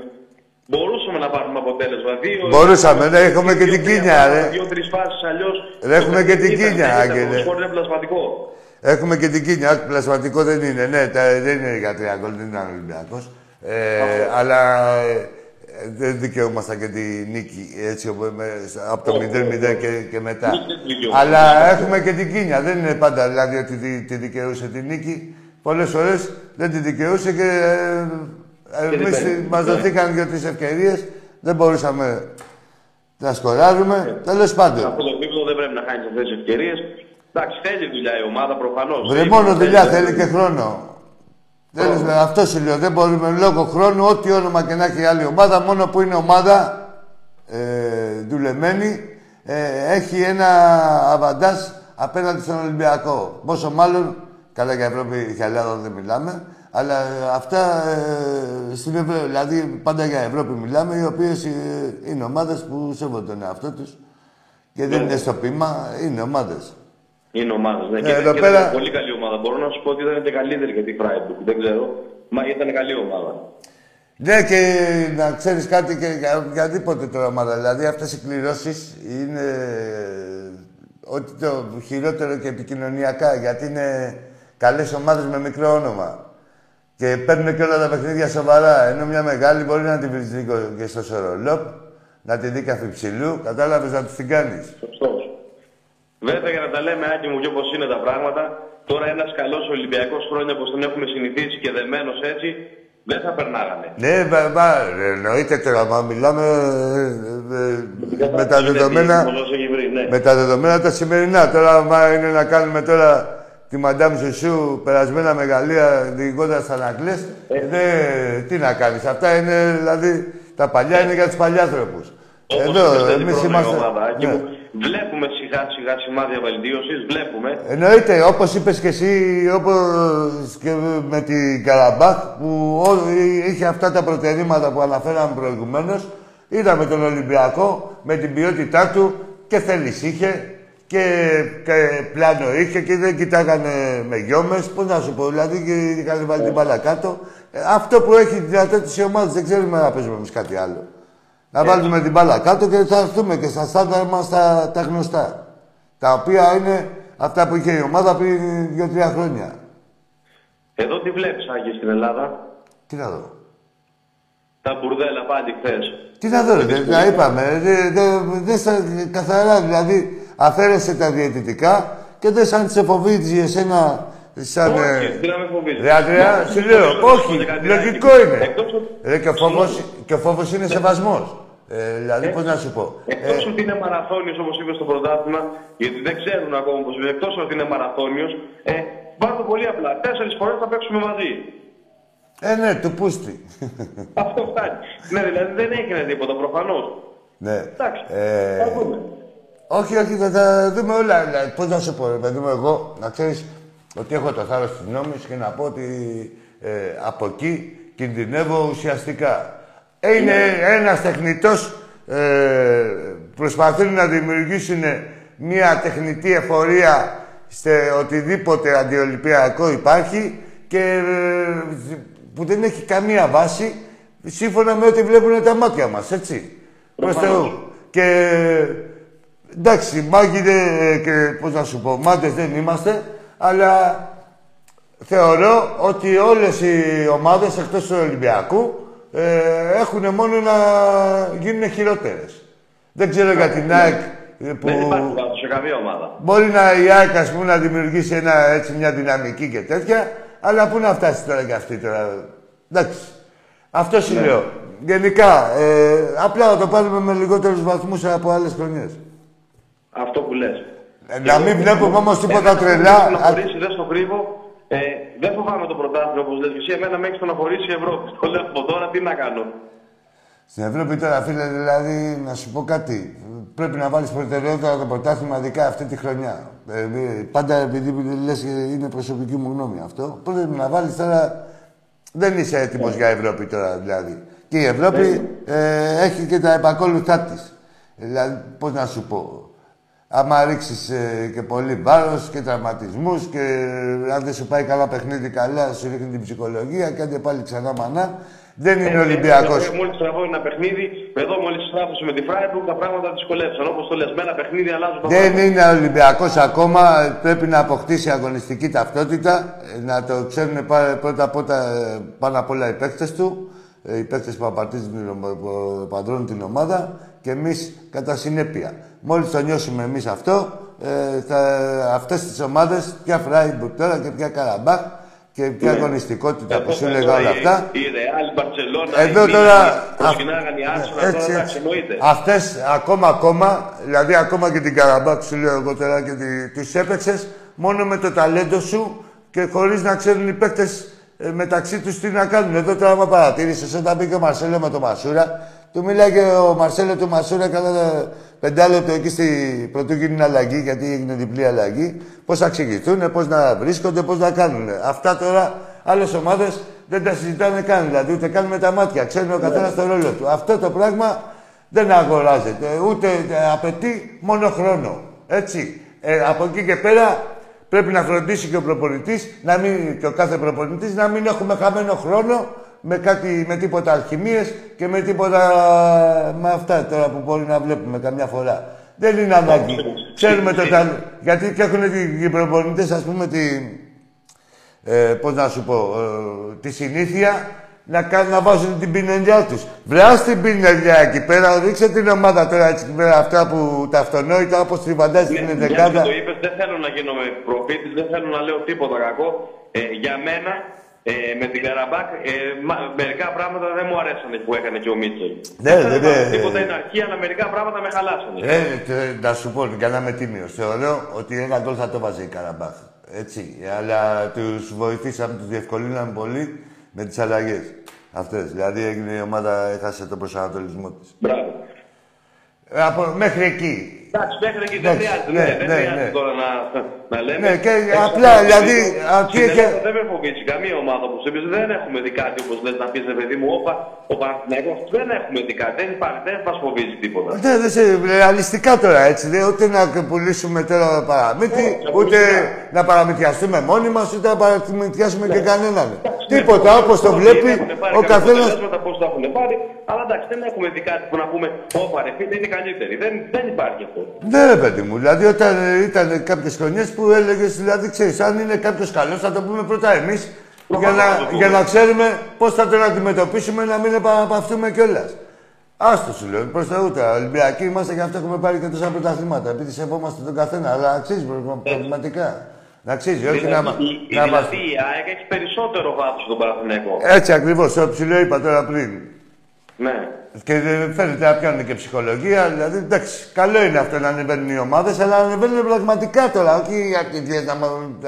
Μπορούσαμε να πάρουμε αποτέλεσμα. Δύο, Μπορούσαμε, ναι, έχουμε και την δύο-τρία κίνια, πράγματα, ρε. Δύο-τρει φάσεις αλλιώς. Ρε, έχουμε και την κίνια, Άγγελε. Το είναι πλασματικό. Έχουμε και την κίνια, όχι πλασματικό δεν είναι. Ναι, τα, δεν είναι για τρία γκολ, δεν είναι Ολυμπιακός. Ε, αλλά ε, δεν δικαιούμασταν και τη νίκη έτσι όπου με- από το 0-0 και, και μετά. Δεν δικαιούμαστε. Αλλά έχουμε και την κίνια. Δεν είναι πάντα δηλαδή ότι τη, τη δικαιούσε τη νίκη. Πολλές φορές δεν τη δικαιούσε και ε, δεν εμείς παίρνει. μας δοθήκαν και τις ευκαιρίες. Δεν μπορούσαμε να σκοράρουμε. Τέλος πάντων. Αυτό το επίπεδο δεν πρέπει να χάνει αυτές τις ευκαιρίες. Εντάξει, θέλει δουλειά η ομάδα προφανώς. Βρε μόνο δουλειά θέλει και χρόνο. Θέλεις, με αυτό σου λέω. Δεν μπορούμε λόγω χρόνου, ό,τι όνομα και να έχει η άλλη ομάδα, μόνο που είναι ομάδα ε, δουλεμένη, ε, έχει ένα αβαντάζ απέναντι στον Ολυμπιακό. Πόσο μάλλον, καλά για Ευρώπη και Ελλάδα δεν μιλάμε, αλλά ε, αυτά ε, στην Ευρώπη, δηλαδή πάντα για Ευρώπη μιλάμε, οι οποίες ε, είναι ομάδες που σέβονται τον εαυτό τους και δεν είναι στο πείμα, είναι ομάδες. Είναι ομάδα. Ναι, Ε, και, εδώ και πέρα- ήταν πολύ καλή ομάδα. Μπορώ να σου πω ότι ήταν και καλύτερη και τη Freiburg. Δεν ξέρω. Μα ήταν καλή ομάδα. Ναι, και να ξέρεις κάτι και για οποιαδήποτε τώρα ομάδα. Δηλαδή, αυτές οι κληρώσεις είναι ό,τι το χειρότερο και επικοινωνιακά. Γιατί είναι καλές ομάδες με μικρό όνομα. Και παίρνουν και όλα τα παιχνίδια σοβαρά. Ενώ μια μεγάλη μπορεί να την βρεις λίγο και στο σορολόπ, να τη δει ψηλού. Κατάλαβες να τους την κάνεις. Σωστός. Βέβαια, για να τα λέμε, Άκη μου, και όπως είναι τα πράγματα, τώρα ένας καλός Ολυμπιακός χρόνια όπως τον έχουμε συνηθίσει και δεμένος έτσι, δεν θα περνάγανε. Ναι, μα, εννοείται τώρα, μα μιλάμε ε, ε, με τα δεδομένα. Ναι. Με τα δεδομένα τα σημερινά. Τώρα, μα είναι να κάνουμε τώρα τη Μαντάμ Σουσού περασμένα μεγαλεία διηγώντας ανακλέ. Ε. τι να κάνεις. Αυτά είναι δηλαδή τα παλιά είναι για τους παλιάνθρωπου. Εδώ, εμείς είμαστε. Ναι. Βλέπουμε σιγά σιγά σημάδια βελτίωσης, βλέπουμε. Εννοείται, όπως είπες και εσύ, όπως και με την Καραμπάχ, που είχε αυτά τα προτερήματα που αναφέραμε προηγουμένως. Είδαμε τον Ολυμπιακό με την ποιότητά του και θέλεις είχε και, και πλάνο είχε και δεν κοιτάγανε με γιώμες. Πώς να σου πω, δηλαδή και είχαν βάλει την μπάλα κάτω. Ε, αυτό που έχει δυνατότητα η ομάδα, δεν ξέρουμε να παίζουμε εμείς κάτι άλλο. Να βάλουμε την μπάλα κάτω και θα έρθουμε και στα στάνταρ μας τα, τα γνωστά. Τα οποία είναι αυτά που είχε η ομάδα πριν δύο-τρία χρόνια. Εδώ τι βλέπεις, Άγγι, στην Ελλάδα; Τι να δω. Τα μπουρδέλα πάλι χθε. Τι να δω, δεν τα είπαμε. Δεν καθαρά, δηλαδή αφαίρεσε τα διαιτητικά και δεν σαν σε φοβίζει εσένα Σαν. Όχι, δεν με φοβίζεις. Ρε Αντρέα, σου λέω, όχι, λογικό είναι. Ρε, και ο φόβος, και ο φόβος είναι σεβασμός. Ε, δηλαδή, ε, πώς να σου πω. Εκτός ε, ότι είναι μαραθώνιος, όπως είπες στο πρωτάθλημα, γιατί δεν ξέρουν ακόμα πώς είναι. Εκτός ότι είναι μαραθώνιος, ε, το πολύ απλά. Τέσσερις φορές θα παίξουμε μαζί. Ε, ναι, του πούστη. Αυτό φτάνει. ναι, δηλαδή δεν έγινε τίποτα προφανώς. Ναι. Εντάξει. Ε, θα δούμε. Όχι, όχι, θα τα δούμε όλα. Δηλαδή, πώς να σου πω, ρε παιδί μου, εγώ να ξέρεις, ότι έχω το θάρρος της νόμης και να πω ότι ε, από εκεί κινδυνεύω ουσιαστικά. Είναι ένας τεχνητός, ε, προσπαθούν να δημιουργήσουν μια τεχνητή εφορία σε οτιδήποτε αντιολυμπιακό υπάρχει και ε, που δεν έχει καμία βάση σύμφωνα με ό,τι βλέπουν τα μάτια μας, έτσι. Προς Θεού. Και εντάξει, μάγειρε και πώς να σου πω, μάντες δεν είμαστε, αλλά θεωρώ ότι όλες οι ομάδες εκτός του Ολυμπιακού ε, έχουν μόνο να γίνουν χειρότερες. Δεν ξέρω για την ΑΕΚ που... Δεν υπάρχει σε καμία ομάδα. Μπορεί να, η ΑΕΚ ας πούμε, να δημιουργήσει ένα, έτσι, μια δυναμική και τέτοια, αλλά πού να φτάσει τώρα και αυτή τώρα. Εντάξει. Αυτό σου ναι. λέω. Γενικά, ε, απλά να το πάρουμε με λιγότερους βαθμούς από άλλες χρονιές. Αυτό που λες. Ε, να μην βλέπουμε όμως τίποτα τρελά. Να χωρίσει, δεν στο κρύβω. Ε, δεν φοβάμαι το πρωτάθλημα όπως λες εσύ. Εμένα με έχεις στενοχωρήσει η Ευρώπη. Το λέω από τώρα, τι να κάνω. Στην Ευρώπη τώρα, φίλε, δηλαδή, να σου πω κάτι. Πρέπει να βάλεις προτεραιότητα το πρωτάθλημα, ειδικά αυτή τη χρονιά. Ε, πάντα επειδή λες, είναι προσωπική μου γνώμη αυτό. Πρέπει να βάλεις τώρα. Δεν είσαι έτοιμος yeah. για Ευρώπη τώρα, δηλαδή. Και η Ευρώπη yeah. ε, έχει και τα επακόλουθά της. Δηλαδή, πώς να σου πω άμα ρίξεις ε, και πολύ βάρος και τραυματισμούς και ε, αν δεν σου πάει καλά παιχνίδι, καλά σου ρίχνει την ψυχολογία και αν πάλι ξανά μανά. Δεν είναι ε, Ολυμπιακός. Ε, μόλις τραβώ ένα παιχνίδι, εδώ μόλις στράφωσε με τη Φράιμπουργκ, τα πράγματα δυσκολεύσαν. Όπως το λες, με ένα παιχνίδι αλλάζουν τα Δεν είναι Ολυμπιακός ακόμα. Πρέπει να αποκτήσει αγωνιστική ταυτότητα. Ε, να το ξέρουν πρώτα απ' όλα πάνω απ' όλα οι παίκτες του. Οι παίκτες που απαντρώνουν την ομάδα και εμείς κατά συνέπεια. Μόλις το νιώσουμε εμείς αυτό, ε, θα, αυτές τις ομάδες, ποια Φράιμπουργκ τώρα και ποια Καραμπάχ και ποια ναι. αγωνιστικότητα που σου έλεγα όλα αυτά. Η Ρεάλ, η Μπαρσελόνα, Εδώ η τώρα. Προσκυνάγαν οι Άρσονα, τώρα εντάξει, εννοείται. Αυτές ακόμα, ακόμα, δηλαδή ακόμα και την Καραμπάχ σου λέω εγώ τώρα και τις έπαιξες μόνο με το ταλέντο σου και χωρίς να ξέρουν οι παίκτες ε, μεταξύ τους τι να κάνουν. Εδώ τώρα, άμα παρατήρησες, όταν μπήκε ο Μαρσέλο με το Μασούρα, του μιλάει ο Μαρσέλο του Μασούρα κατά πεντάλεπτο εκεί στην πρωτογενή αλλαγή, γιατί έγινε διπλή αλλαγή. Πώς θα εξηγηθούν, πώς να βρίσκονται, πώς να κάνουν. Αυτά τώρα άλλες ομάδες δεν τα συζητάνε καν, δηλαδή ούτε καν με τα μάτια. Ξέρουν ο καθένας το ρόλο του. Αυτό το πράγμα δεν αγοράζεται, ούτε απαιτεί μόνο χρόνο. Έτσι. Ε, από εκεί και πέρα πρέπει να φροντίσει και ο προπονητής, και ο κάθε προπονητής, να μην έχουμε χαμένο χρόνο με, κάτι, με τίποτα αλχημίες και με τίποτα με αυτά τώρα που μπορεί να βλέπουμε καμιά φορά. Δεν είναι ανάγκη. Ξέρουμε το ταλ... Γιατί και έχουν οι προπονητές, ας πούμε, τη... Ε, πώς να σου πω, ε, τη συνήθεια να, κάνουν, να βάζουν την πινελιά τους. Βρεάς την πινελιά εκεί πέρα, ρίξε την ομάδα τώρα έτσι πέρα, αυτά που τα αυτονόητα, όπως τη φαντάζει την δεκάδα. το είπες, δεν θέλω να γίνομαι προφήτης, δεν θέλω να λέω τίποτα κακό. Ε, για μένα, ε, με την Καραμπάκ, ε, μερικά πράγματα δεν μου αρέσανε που έκανε και ο Μίτσελ. Ναι, ναι, ναι. Τίποτα είναι αρχή, αλλά μερικά πράγματα με χαλάσανε. Ε, να σου πω, για να είμαι τίμιο. Θεωρώ ότι ένα γκολ θα το βάζει η Καραμπάχ. Έτσι. Αλλά τους βοηθήσαμε, τους διευκολύναμε πολύ με τις αλλαγές. Αυτές. Δηλαδή έγινε η ομάδα, έχασε τον προσανατολισμό της. Μπράβο. Ε, από, μέχρι εκεί. Εντάξει, μέχρι εκεί δεν χρειάζεται. Ναι, δεν ναι, χρειάζεται ναι. τώρα να, να λέμε. Ναι, και απλά δηλαδή. Αυτή και... Δεν με φοβίζει καμία ομάδα όπως εμείς. Δεν έχουμε δει κάτι όπως λες να πεις παιδί μου, όπα, ο Παναθηναϊκός δεν έχουμε δει κάτι. Δεν υπάρχει, δεν μας φοβίζει τίποτα. Ναι, δεν σε, ρεαλιστικά τώρα έτσι. Δεν, ούτε να πουλήσουμε τώρα παραμύθι, ούτε να παραμυθιαστούμε μόνοι μας, ούτε να παραμυθιάσουμε και κανέναν. Τίποτα, όπως το βλέπει ο καθένα. Πώς το έχουν πάρει, αλλά εντάξει, δεν έχουμε δει κάτι που να πούμε, όπα ρε φίλε, είναι καλύτερη. Δεν, δεν υπάρχει αυτό. Ναι, ρε παιδί μου. Δηλαδή, όταν ήταν κάποιες χρονιές που έλεγε, δηλαδή, ξέρεις, αν είναι κάποιος καλός, θα το πούμε πρώτα εμείς. Για να, για να ξέρουμε πώς θα τον αντιμετωπίσουμε, να μην επαναπαυτούμε κιόλας. Άστο σου λέω, προς Θεού τα Ολυμπιακοί είμαστε και αυτό έχουμε πάρει και τόσα πρωταθλήματα. Επειδή σεβόμαστε τον καθένα, αλλά αξίζει πραγματικά. Να αξίζει, όχι δηλαδή, να, η, να δηλαδή, η ΑΕΚ έχει περισσότερο βάθος στον Παναθηναϊκό. Έτσι ακριβώς, το ψηλό είπα τώρα πριν. Ναι. Και φαίνεται να πιάνουν και ψυχολογία. Δηλαδή, εντάξει, καλό είναι αυτό να ανεβαίνουν οι ομάδες, αλλά ανεβαίνουν πραγματικά τώρα. Όχι γιατί να,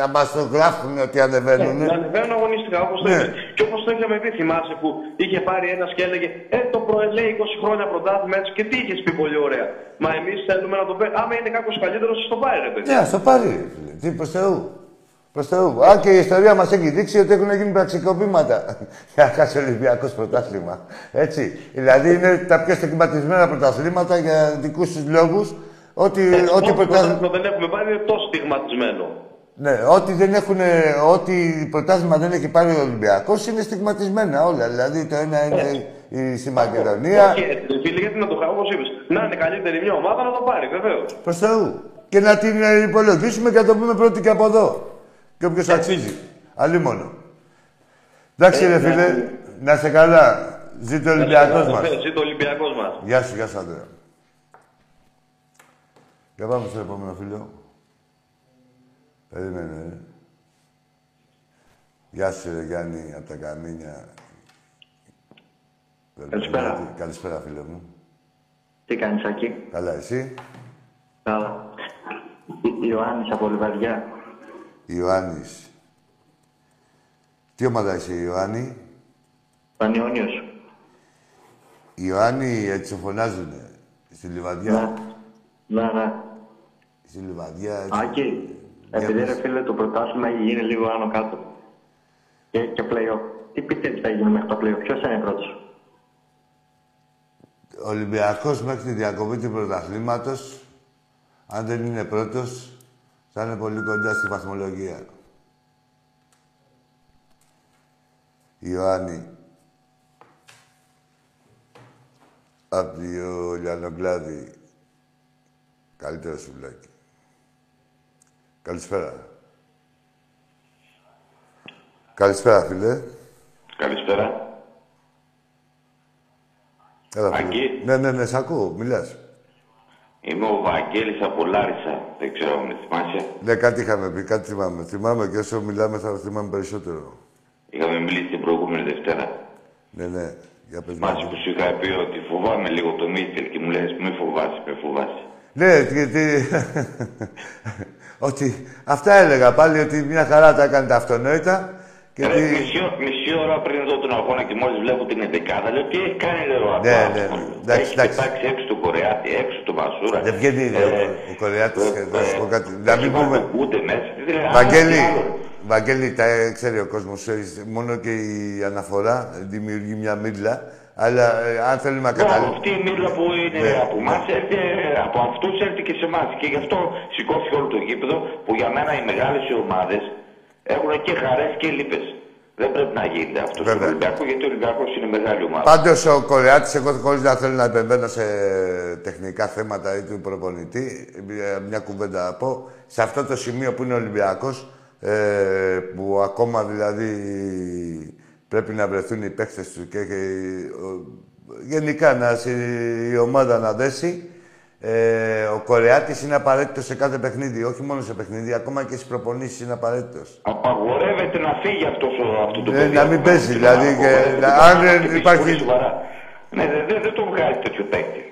να μας το γράφουν ότι ανεβαίνουν. Ναι, να ανεβαίνουν αγωνιστικά όπως ναι. το Και όπως το είχαμε πει, θυμάσαι που είχε πάρει ένας και έλεγε Ε, το προελέει 20 χρόνια πρωτάθλημα έτσι και τι είχες πει πολύ ωραία. Μα εμείς θέλουμε να το πει. Άμα είναι κάποιος καλύτερος, το πάρει, ρε παιδί. Ναι, το πάρει. Τι προ Θεού. Προς Θεού. Α, και η ιστορία μας έχει δείξει ότι έχουν γίνει πραξικοπήματα για να χάσει Ολυμπιακός πρωτάθλημα. Έτσι. Δηλαδή είναι τα πιο στιγματισμένα πρωταθλήματα για δικούς τους λόγους. Ότι, ε, ό,τι πρωτάθλημα δεν έχουμε πάρει είναι τόσο στιγματισμένο. Ναι, ό,τι δεν έχουν, ό,τι πρωτάθλημα δεν έχει πάρει ο Ολυμπιακός είναι στιγματισμένα όλα. Δηλαδή το ένα είναι η, στη Μακεδονία. Όχι, φίλε, γιατί να το χάω, όπως είπες. Να είναι καλύτερη μια ομάδα να το πάρει, βεβαίως. Προς Θεού. Και να την υπολογίσουμε και να το πούμε πρώτη και από εδώ. Και όποιος αξίζει. Αλλή μόνο. Εντάξει, ρε φίλε, να είσαι καλά. Ζήτω ο Ολυμπιακός μας. Ζήτω ο Ολυμπιακός μας. Γεια σου, γεια σου, άντρα. Για πάμε στο επόμενο φίλο. Περίμενε, ρε. Γεια σου, ρε Γιάννη, από τα Καμίνια. Καλησπέρα. Καλησπέρα, φίλε μου. Τι κάνεις, Ακή. Καλά, εσύ; Καλά. Ιωάννης από Λιβαδιά. Ιωάννης. Τι ομάδα είσαι, Ιωάννη; Πανιόνιος. Ιωάννη, έτσι φωνάζουνε. Στη Λιβαδιά. Ναι, ναι. ναι. Στη Λιβαδιά, έτσι. Άκη, επειδή ρε φίλε το πρωτάθλημα έχει γίνει λίγο άνω κάτω. Και, και πλέον. Τι πιστεύεις θα γίνει μέχρι το πλέον, ποιος θα είναι πρώτος; Ο Ολυμπιακός μέχρι τη διακοπή του πρωταθλήματος, αν δεν είναι πρώτος, θα είναι πολύ κοντά στη βαθμολογία. Ιωάννη. Απ' το Λιανογκλάδι. Καλύτερο σουβλάκι. Καλησπέρα. Καλησπέρα, φίλε. Καλησπέρα. Έλα, φίλε. Ναι, ναι, ναι, σ' ακούω. Μιλάς. Είμαι ο Βαγγέλης από Λάρισα. Δεν ξέρω αν με θυμάσαι; Ναι, κάτι είχαμε πει, κάτι θυμάμαι. Θυμάμαι και όσο μιλάμε θα θυμάμαι περισσότερο. Είχαμε μιλήσει την προηγούμενη Δευτέρα. Ναι, ναι. Για πες Μάτσι που σου είχα πει ότι φοβάμαι λίγο το Μίτσελ και μου λες μη φοβάσαι, μη φοβάσαι. Ναι, γιατί... ότι αυτά έλεγα πάλι ότι μια χαρά τα έκανε τα αυτονόητα και Ρε, τι... μισή, μισή, ώρα πριν δω τον αγώνα και μόλις βλέπω την 11 λέω τι έχει κάνει ρε, ο ναι, ναι, ναι. Εντάξει, έχει πετάξει έξω του Κορεάτη, έξω του Μασούρα. Δεν βγαίνει ε, ο Κορεάτης, ε, να σου πω κάτι. Να μην πούμε. Ούτε μέσα. Βαγγέλη, Βαγγέλη, τα ξέρει ο κόσμος. Μόνο και η αναφορά δημιουργεί μια μίλα. Αλλά ε, αν θέλουμε να καταλάβουμε. Αυτή η μίλα που είναι ναι. από εμάς έρθει, από αυτούς έρθει και σε εμάς. Και γι' αυτό σηκώθηκε όλο το γήπεδο που για μένα οι μεγάλες ομάδες έχουν και χαρές και λύπες. Δεν πρέπει να γίνεται αυτό στον Βέβαια. Ολυμπιακό, γιατί ο Ολυμπιακός είναι μεγάλη ομάδα. Πάντως ο Κορεάτης, εγώ χωρίς να θέλω να επεμβαίνω σε τεχνικά θέματα ή του προπονητή, ε, μια κουβέντα να πω. Σε αυτό το σημείο που είναι ο Ολυμπιακός, ε, που ακόμα δηλαδή πρέπει να βρεθούν οι παίχτε του και, και ο- γενικά να, συ- η ομάδα να δέσει. Ε, ο Κορεάτης είναι απαραίτητος σε κάθε παιχνίδι, όχι μόνο σε παιχνίδι, ακόμα και στις προπονήσεις είναι απαραίτητος. Απαγορεύεται να φύγει αυτός ο, αυτό το Ναι, παιδί. να μην από παίζει, την δηλαδή, ομάδα. και- Απαγορεύεται να- να αν δεν χτυπήσει υπάρχει- πολύ σοβαρά. Ναι, δεν δεν- δεν τον βγάζει τέτοιο παίκτη.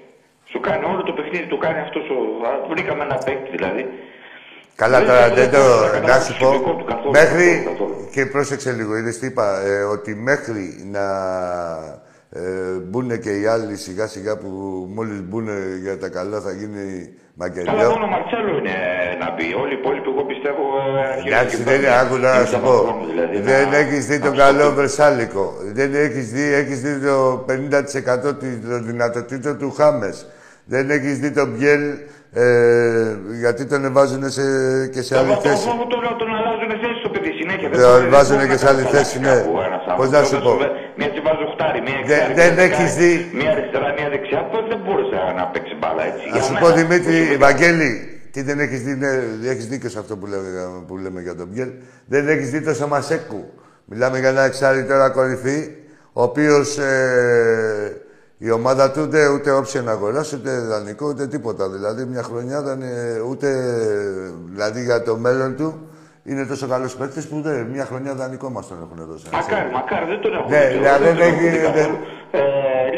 Σου κάνει όλο το παιχνίδι, του κάνει αυτός ο. α, Βρήκαμε ένα παίκτη δηλαδή. Καλά, Δεν- τώρα δεν- δεν δεν το. μπορώ να Να καταλάβω σου το πω. σκηνικό του καθόλου, Μέχρι. καθόλου, καθόλου. Και πρόσεξε λίγο, είδες τι είπα. ε, ότι μέχρι να ε, μπουν και οι άλλοι σιγά σιγά που μόλις μπουν για τα καλά θα γίνει Αλλά Μακελιό. μόνο ο Μαρτσέλο είναι να μπει. Όλοι οι υπόλοιποι, εγώ πιστεύω. ε, αρχίζουν Εντάξει, και δεν είναι, παίρνουν. άκου να Είναι σου θέμα πω. χρόνου, δηλαδή, Δεν να- έχεις δει να τον τους καλό το- Βρεσάλικο. Δεν έχεις δει, έχεις δει το 50% των δυνατοτήτων του Χάμες. Δεν έχεις δει τον Μπιέλ ε, γιατί τον βάζουν σε, και σε άλλη Αυτό θέση. αυτό τον, τον αλλάζουν θέση στο παιδί συνέχεια. Τον μπορεί- δεν βάζουνε μπορεί και να σε άλλη κάνει θέση, αλλάξει ναι. κάπου ένας Πώς άνθρωπος. να σου Όταν πω. βέ- Μία τη βάζω χτάρι, μία Δεν- εξάρι, δεν μία έχεις δεκάρι, δει- Μία αριστερά, μία δεξιά. Τότε δεν μπορούσε να παίξει μπάλα έτσι. Να Για σου μένα, πω Δημήτρη, προσωπικά, Ευαγγέλη, τι δεν έχεις δει, ναι, έχεις δίκιο σε αυτό που λέμε, που λέμε για τον Μπιέλ. Δεν έχεις δει το Σαμασέκου. Μιλάμε για ένα εξάρι τώρα κορυφή, ο οποίος η ομάδα του ούτε, ούτε όψε να αγοράσει, ούτε δανεικό, ούτε τίποτα. Δηλαδή μια χρονιά δεν είναι ούτε. Δηλαδή για το μέλλον του είναι τόσο καλός παίκτης που δεν, μια χρονιά δανεικό μας τον έχουν δώσει. Μακάρι, μακάρι, δεν τον έχω Ναι, δει. δηλαδή δεν δεν τον έχω έχει- δει καθόλου. δεν- Ε,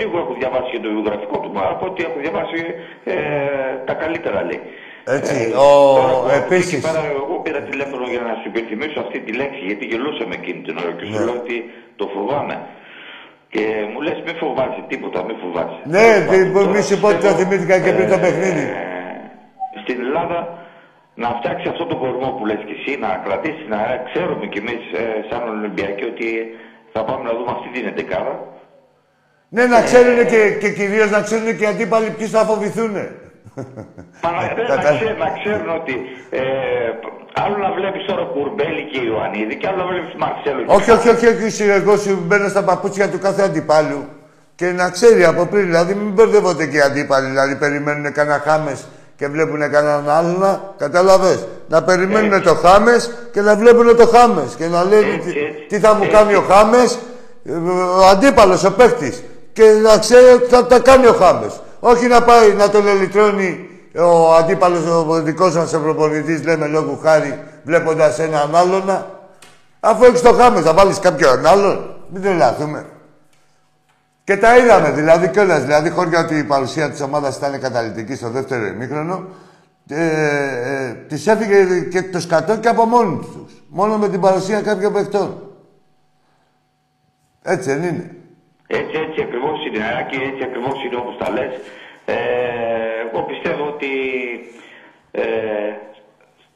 λίγο έχω διαβάσει για το βιογραφικό του, αλλά από ό,τι έχω διαβάσει ε, τα καλύτερα λέει. Έτσι, Ε, ο- τώρα που επίσης. εκεί Πέρα, εγώ πήρα τηλέφωνο για να σου υπενθυμίσω αυτή τη λέξη, γιατί γελούσαμε εκείνη την ώρα και σου Ναι. λέω ότι το φοβάμαι. Και μου λες μη φοβάσαι τίποτα, μη φοβάσαι. Ναι, Τέλος τι- πάντων, μη τώρα σου πω ότι το πιστεύω, θυμήθηκα και πριν το ε, παιχνίδι. Στην Ελλάδα να φτιάξει αυτό το κορμό που λες και εσύ, να κρατήσει, να ξέρουμε κι εμείς ε, σαν Ολυμπιακοί ότι θα πάμε να δούμε αυτή την εντεκάδα. Ναι, να ξέρουν και, και κυρίως να ξέρουν και οι αντίπαλοι ποιου θα φοβηθούν. Μα να, δεν, να, Κατα- ξέρουν, να ξέρουν ότι ε, άλλο να βλέπεις τώρα Κουρμπέλη και Ιωαννίδη και άλλο να βλέπεις Μαρσέλο και όχι, όχι, όχι, όχι, εσύ, εγώ σου μπαίνω στα παπούτσια του κάθε αντιπάλου. Και να ξέρει από πριν, δηλαδή μην μπερδεύονται και οι αντίπαλοι. Δηλαδή περιμένουν κανένα χάμες και βλέπουν κανέναν άλλον. Κατάλαβες; Να περιμένουν το χάμες και να βλέπουν το χάμες. Και να λένε Έτσι, τι, έτσι, τι θα μου έτσι. κάνει ο χάμες, ο αντίπαλος, ο παίχτη. Και να ξέρει ότι θα τα κάνει ο χάμες. Όχι να πάει να τον ελυτρώνει ο αντίπαλος, ο δικός μας ο προπονητή, λέμε λόγου χάρη, βλέποντας έναν άλλον. Αφού έχεις το χάμες, θα βάλεις κάποιον άλλον. Μην τρελαθούμε. Και τα είδαμε δηλαδή κιόλας. Δηλαδή, χώρια ότι η παρουσία της ομάδας ήταν καταλητική στο δεύτερο ημίχρονο, ε, ε, της έφυγε και το σκατό και από μόνοι τους. Μόνο με την παρουσία κάποιων παιχτών. Έτσι δεν είναι. Έτσι, έτσι ακριβώς είναι, Άκη, έτσι ακριβώς είναι όπως τα λες. Ε, εγώ πιστεύω ότι ε,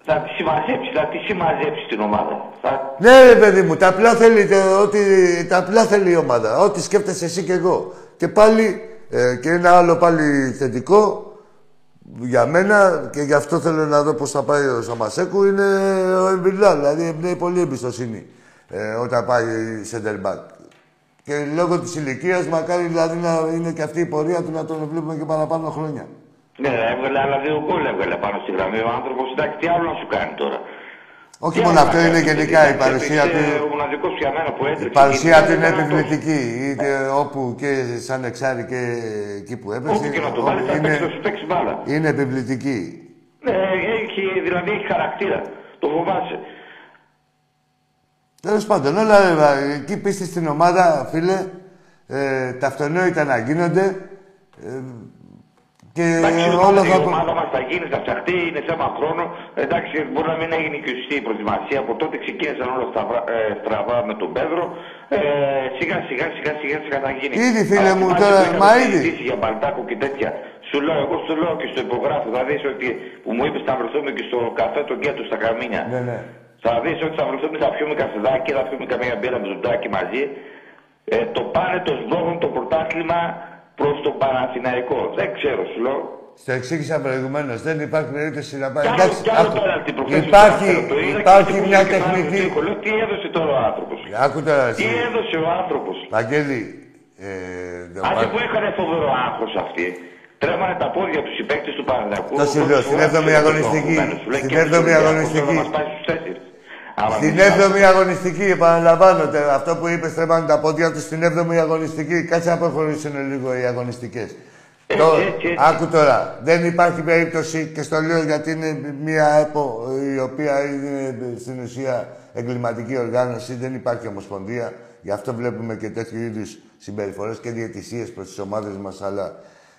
θα τη συμμαζέψει, θα τη συμμαζέψει την ομάδα. Θα, Ναι, ρε παιδί μου, τα απλά θέλει, το- ότι, τα απλά θέλει η ομάδα. Ό,τι σκέφτεσαι εσύ και εγώ. Και πάλι, ε, και ένα άλλο πάλι θετικό για μένα και γι' αυτό θέλω να δω πώς θα πάει ο Σαμασέκου είναι ο Εμβιλά. Δηλαδή εμπνέει πολύ εμπιστοσύνη ε, όταν πάει center back. Και λόγω της ηλικίας μακάρι δηλαδή να είναι και αυτή η πορεία του να τον βλέπουμε και παραπάνω χρόνια. Ναι, έβγαλε άλλα δύο γκολ έβγαλε πάνω στη γραμμή. Ο άνθρωπος, εντάξει, τι άλλο να σου κάνει τώρα. Όχι Τι μόνο άλλο αυτό, να είναι κάνει, γενικά η εντάξει, παρουσία έπαιξε του. Ο μοναδικός για μένα που έτρεξε. Η παρουσία εκεί, του είναι έκανε τόσο. επιβλητική. Είτε όπου και σαν εξάρι και εκεί που έπαιξε. Όπου και να το βάλει, θα είναι, παίξει, θα σου παίξει μπάλα. είναι επιβλητική. Ναι, έχει, δηλαδή έχει χαρακτήρα. Το φοβάσαι. Τέλος πάντων, όλα ε, εκεί πίστη στην ομάδα, φίλε, ε, τα αυτονόητα να γίνονται. Ε, και Εντάξει, όλα η θα. ομάδα μα θα γίνεις, θα φτιαχτεί, είναι θέμα χρόνου. Εντάξει, μπορεί να μην έγινε και σωστή η προετοιμασία. Από τότε ξεκίνησαν όλα αυτά ε, στραβά με τον Πέδρο. Ε, σιγά σιγά σιγά σιγά σιγά θα γίνει. Ήδη, φίλε Αλλά μου, θυμάσαι τώρα, που είχαμε μα ήδη. συζητήσει για Μπαλτάκο και τέτοια. Σου λέω, εγώ σου λέω και στο υπογράφο, θα δεις ότι που μου είπες να βρεθούμε και στο καφέ τον Γκέτο στα Καμίνια. Ναι, ναι. Θα δεις ότι θα βρεθούμε, θα πιούμε καφεδάκι, θα πιούμε καμία μπύρα με ζουντάκι μαζί. Ε, το πάνε το σδόγον το πρωτάθλημα προς τον Παναθηναϊκό. Δεν ξέρω, σου λέω. Στο εξήγησα προηγουμένως. Δεν υπάρχει περίπτωση να πάει. Κι άλλο, Εντάξει, κι άλλο άκου. πέναλτι προχθές στο Υπάρχει, δεύτερο. Το είδα και υπάρχει στην μια πουλή και πάνω τεχνική. στο τείχο. Λέω, Τι έδωσε τώρα ο άνθρωπος. Άκου τώρα Τι εσύ. έδωσε ο άνθρωπος. Βαγγέλη, ε, το Άντε πα- που έκανε φοβερό άγχος αυτοί. Τρέμανε τα πόδια τους οι παίκτες του Παναγιακού. Το σου λέω, στην έβδομη αγωνιστική. Στην έβδομη αγωνιστική. Θα μα πάει στου τέσσερι. Στην 7η αγωνιστική, επαναλαμβάνω τε- αυτό που είπες, στρέμανε τα πόδια τους στην 7η αγωνιστική. Κάτσε να προχωρήσουν λίγο οι αγωνιστικές. Έτσι, έτσι, έτσι. Άκου τώρα, δεν υπάρχει περίπτωση και στο λέω γιατί είναι μια ΕΠΟ η οποία είναι στην ουσία εγκληματική οργάνωση, δεν υπάρχει ομοσπονδία. Γι' αυτό βλέπουμε και τέτοιου είδους συμπεριφορές και διαιτησίες προς τις ομάδες μας, αλλά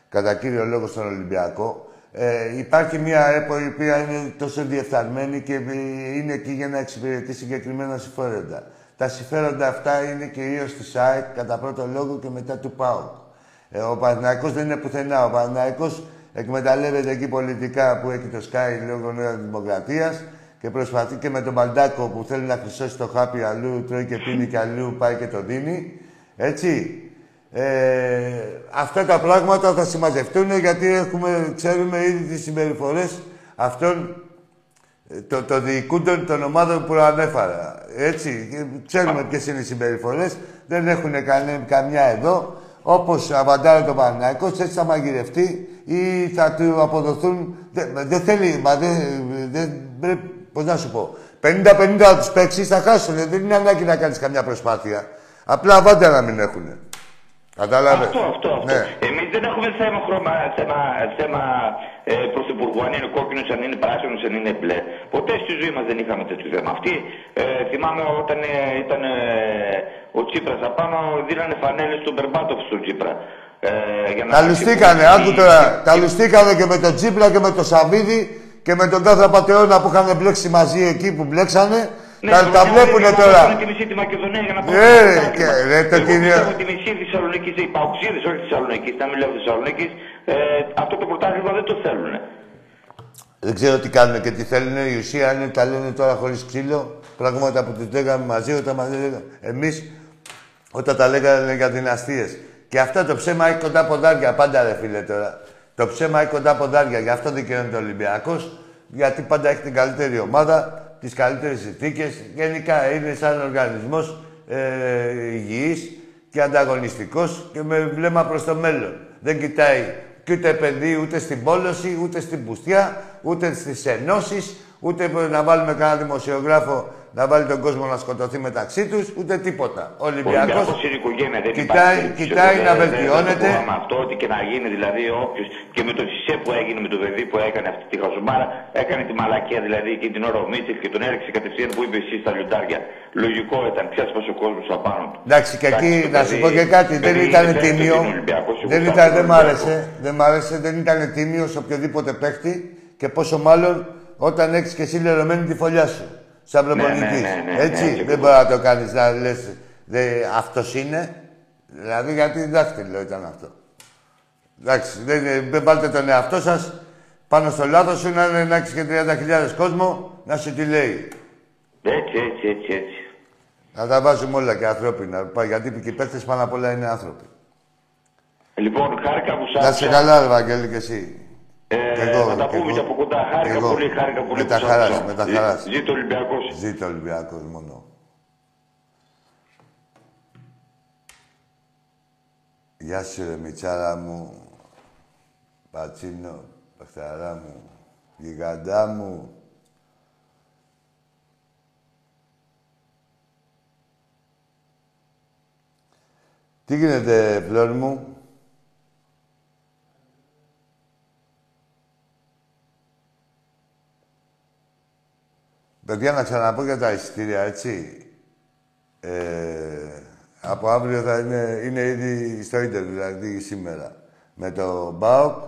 κατά κύριο λόγο στον Ολυμπιακό. Ε, υπάρχει μια ΕΠΟ η οποία είναι τόσο διεφθαρμένη και ε, είναι εκεί για να εξυπηρετεί συγκεκριμένα συμφέροντα. Τα συμφέροντα αυτά είναι κυρίως της ΑΕΚ κατά πρώτο λόγο και μετά του ΠΑΟΚ. Ε, ο Παναθηναϊκός δεν είναι πουθενά. Ο Παναθηναϊκός εκμεταλλεύεται εκεί πολιτικά που έχει το Sky λόγω Νέα Δημοκρατίας και προσπαθεί και με τον Μπαλντάκο που θέλει να χρυσώσει το χάπι αλλού, τρώει και πίνει και αλλού, πάει και το δίνει. Έτσι. Ε, αυτά τα πράγματα θα συμμαζευτούν γιατί έχουμε, ξέρουμε ήδη τις συμπεριφορές αυτών ε, το, το διοικούντων των ομάδων που ανέφερα. Έτσι, και ξέρουμε ποιες είναι οι συμπεριφορές. Δεν έχουν κανε- καμιά εδώ. Όπως αβαντάρει το Παναγιώτο, έτσι θα μαγειρευτεί ή θα του αποδοθούν. Δεν, δεν θέλει, μα δεν. δεν πρέπει, Πώς να σου πω. 50-50 θα τους παίξει, θα χάσουν. Δεν είναι ανάγκη να κάνεις καμιά προσπάθεια. Απλά αβάντα να μην έχουν. Κατάλαβε; Αυτό, αυτό, αυτό. Ναι. Εμείς δεν έχουμε θέμα, χρώμα, θέμα, θέμα ε, πρωθυπουργού, αν είναι κόκκινος, αν είναι πράσινος, αν είναι μπλε. Ποτέ στη ζωή μας δεν είχαμε τέτοιο θέμα. Αυτοί ε, θυμάμαι όταν ε, ήταν ε, ο Τσίπρας απάνω, δίνανε φανέλες στον Μπερμπάτοφ στον Τσίπρα. Ε, για να Τα λουστήκανε, άκου τώρα. Τα λουστήκανε και με τον Τσίπλα και με τον Σαββίδη και με τον κάθε πατεώνα που είχαν μπλέξει μαζί εκεί που μπλέξανε. Ναι, τα, το τα Μιχάλη βλέπουνε για να τώρα. πάρουν τη μισή τη Μακεδονία για να πάρουν Ε, το πρωτάθλημα. και- ρε, το Εγώ κυρία- πιστεύω ότι η μισή Θεσσαλονίκης, οι παουξίδε, όχι Θεσσαλονίκης, να μην λέω Θεσσαλονίκης, ε, αυτό το πρωτάθλημα δεν το θέλουν. Δεν ξέρω τι κάνουν και τι θέλουν. Η ουσία είναι τα λένε τώρα χωρίς ξύλο. Πράγματα που τους λέγαμε μαζί όταν μας λέγανε. Εμείς όταν τα λέγανε για δυναστείες. Και αυτό το ψέμα έχει κοντά ποδάρια. Πάντα ρε φίλε τώρα. Το ψέμα έχει κοντά ποδάρια. Γι' αυτό δικαιώνεται ο Ολυμπιακός. Γιατί πάντα έχει την καλύτερη ομάδα, τις καλύτερες συνθήκες. Γενικά είναι σαν οργανισμός ε, υγιής και ανταγωνιστικός και με βλέμμα προς το μέλλον. Δεν κοιτάει και ούτε επενδύει ούτε στην πόλωση, ούτε στην πουστιά, ούτε στις ενώσεις, ούτε να βάλουμε κανένα δημοσιογράφο να βάλει τον κόσμο να σκοτωθεί μεταξύ τους, ούτε τίποτα. Ο Ο Ολυμπιακός Ολυμπιακός είναι οικογένεια, δεν κοιτάει, υπάρχει. κοιτάει Δεν- να δεν- βελτιώνεται. Δεν το πω με αυτό, ότι και να γίνει δηλαδή όποιο. Και με το Σισε που έγινε με το παιδί που έκανε αυτή τη χαζομάρα, έκανε τη μαλακία δηλαδή και την ώρα ο Μίτσελ και τον έριξε κατευθείαν που είπε εσύ στα λιοντάρια. Λογικό ήταν, ξέσπασε ο κόσμος απάνω του. Εντάξει, και εκεί Εντάξει, το να σου παιδί- πω και κάτι, το δεν παιδί ήταν είναι δεύτερο τίμιο. στην Ολυμπιακός, σίγουρα Δεν θα ήταν, είναι δεν μ' Ολυμπιακό. άρεσε, δεν μ' άρεσε, δεν ήταν τίμιος σε οποιοδήποτε παίχτη και πόσο μάλλον όταν έχεις και εσύ λερωμένη τη φωλιά σου. Σαν προπονητής. ναι, ναι, ναι, Έτσι, ναι, δεν ακριβώς. μπορεί να το κάνεις να λες αυτός είναι. Δηλαδή γιατί δάχτυλο ήταν αυτό. Εντάξει, δεν, δεν βάλτε τον εαυτό σας πάνω στο λάθος σου να, είναι- να έχει και 30.000 κόσμο να σου τη λέει. Έτσι, έτσι, έτσι, έτσι. Να τα βάζουμε όλα και ανθρώπινα. Πα- Γιατί και οι παίχτε πάνω απ' όλα είναι άνθρωποι. Λοιπόν, χάρηκα που σ' Να σε άκουσα. καλά, ρε Βαγγέλη, και εσύ. Ε, Κι εγώ, θα τα κι πούμε εγώ. και από κοντά. Χάρηκα Κι εγώ. πολύ, χάρηκα πολύ Με που τα σ' χαράς, άκουσα. με τα Ζή- χαράς. Ζήτω ο Ολυμπιακός. Ζήτω ο Ολυμπιακός μόνο. Γεια σου, ρε Μιτσάρα μου. Πατσίνο, παιχταρά μου. Γιγαντά μου. Τι γίνεται, φλόρ μου; Παιδιά, να ξαναπώ για τα εισιτήρια, έτσι. Ε, από αύριο θα είναι, είναι ήδη στο ίντερνετ, δηλαδή σήμερα. Με το ΜΠΑΟΚ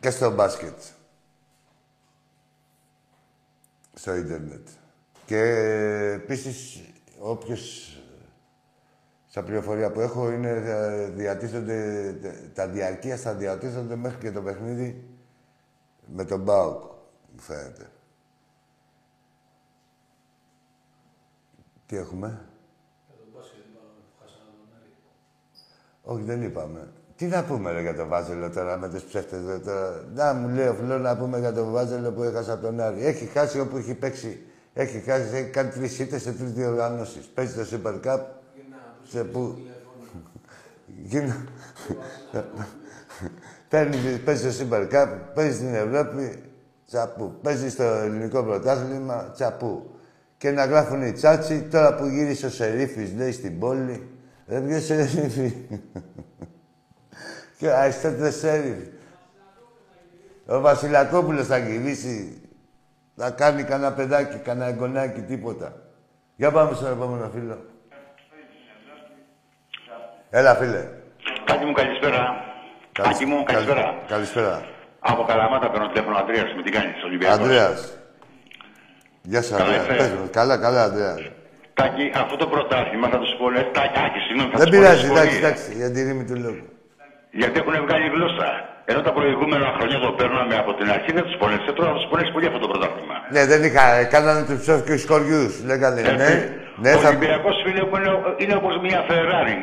και στο μπάσκετ. Στο ίντερνετ. Και επίσης, όποιος στα πληροφορία που έχω είναι ε, διατίθενται, τα διαρκεία θα διατίθενται μέχρι και το παιχνίδι με τον ΜΠΑΟΚ, μου φαίνεται. Τι έχουμε; Όχι, δεν είπαμε. Τι να πούμε ρε, για τον Βάζελο τώρα με τους ψεύτες εδώ τώρα. Να μου λέει ο Φλό να πούμε για τον Βάζελο που έχασε από τον Άρη. Έχει χάσει όπου έχει παίξει. Έχει χάσει, έχει κάνει τρεις ήττες σε τρεις διοργανώσεις. Παίζει το Super Cup. Σε πού. Γίνα. Παίρνει, παίζει στο Super Cup, παίζει στην Ευρώπη, τσαπού. Παίζει στο ελληνικό πρωτάθλημα, τσαπού. Και να γράφουν οι τσάτσι, τώρα που γύρισε ο Σερίφης, λέει, στην πόλη. Ρε ποιος Σερίφη; και Αριστότελες Σερίφης. Ο Βασιλακόπουλος θα γυρίσει, θα κάνει κανένα παιδάκι, κανένα εγγονάκι, τίποτα. Για πάμε στον επόμενο φίλο. Έλα, φίλε. Τάκη μου, καλησπέρα. Καλησ- Τάκη μου, καλη- καλησπέρα. Καλησπέρα. Από Καλαμάτα παίρνω τηλέφωνο Αντρέας, με τι κάνεις, Ολυμπιακός; Αντρέας. Γεια σου, Καλά Αντρέα. είσαι. Πες μου. Καλά, καλά, Αντρέα. Τάκη, αυτό το πρωτάθλημα θα τους πω, λες, Τάκη, Άκη, συγγνώμη, θα Δεν τους πω πειράζει, τις εντάξει, πορείες. εντάξει, για τη ρήμη του λόγου. Γιατί έχουν βγάλει γλώσσα. Ενώ τα προηγούμενα χρόνια το παίρναμε από την αρχή, δεν τους πονέσε. Τώρα θα τους πονέσει πολύ αυτό το πρωτάθλημα. Ναι, δεν είχα, ε, κάνανε τους ψεύτικους χωριούς. Λέγανε, ναι, ναι, ο θα... Ολυμπιακός φίλε μου είναι, είναι όπως μια Ferrari.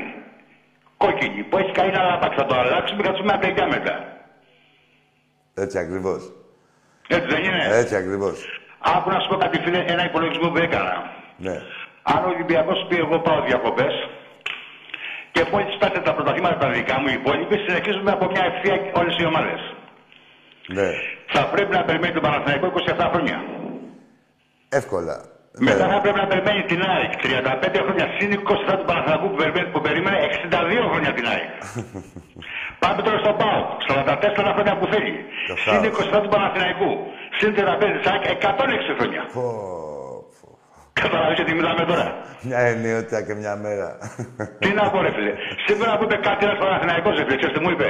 Κόκκινη, που έχει κάνει ένα λάπαξ, θα το αλλάξουμε και θα του πούμε απ' μετά. Έτσι ακριβώς. Έτσι δεν είναι; Έτσι ακριβώς. Άκου να σου πω κάτι φίλε, ένα υπολογισμό που έκανα. Ναι. Αν ο Ολυμπιακός πει εγώ πάω διακοπές και μόλι σπάσετε τα πρωταθλήματα τα δικά μου, οι υπόλοιποι συνεχίζουμε από μια ευθεία όλες οι ομάδες. Ναι. Θα πρέπει να περιμένει τον Παναθηναϊκό 27 χρόνια. Εύκολα. Μετά Ναι. θα πρέπει να περιμένει την ΑΕΚ 35 χρόνια συν 27 του Παναθηναϊκού που, περιμένει- που περίμενε 62 χρόνια την ΑΕΚ. Πάμε τώρα στο ΠΑΟ, στα 44 χρόνια που θέλει. Το Συν χάος. 27 του Παναθηναϊκού. Συν 35 της ΑΕΚ 106 χρόνια. Πω, πω. Καταλαβαίνετε τι μιλάμε τώρα. Μια ενιότητα και μια μέρα. Τι να πω, ρε φίλε. Σήμερα που είπε κάτι ένας Παναθηναϊκός, ρε φίλε, ξέρεις τι μου είπε;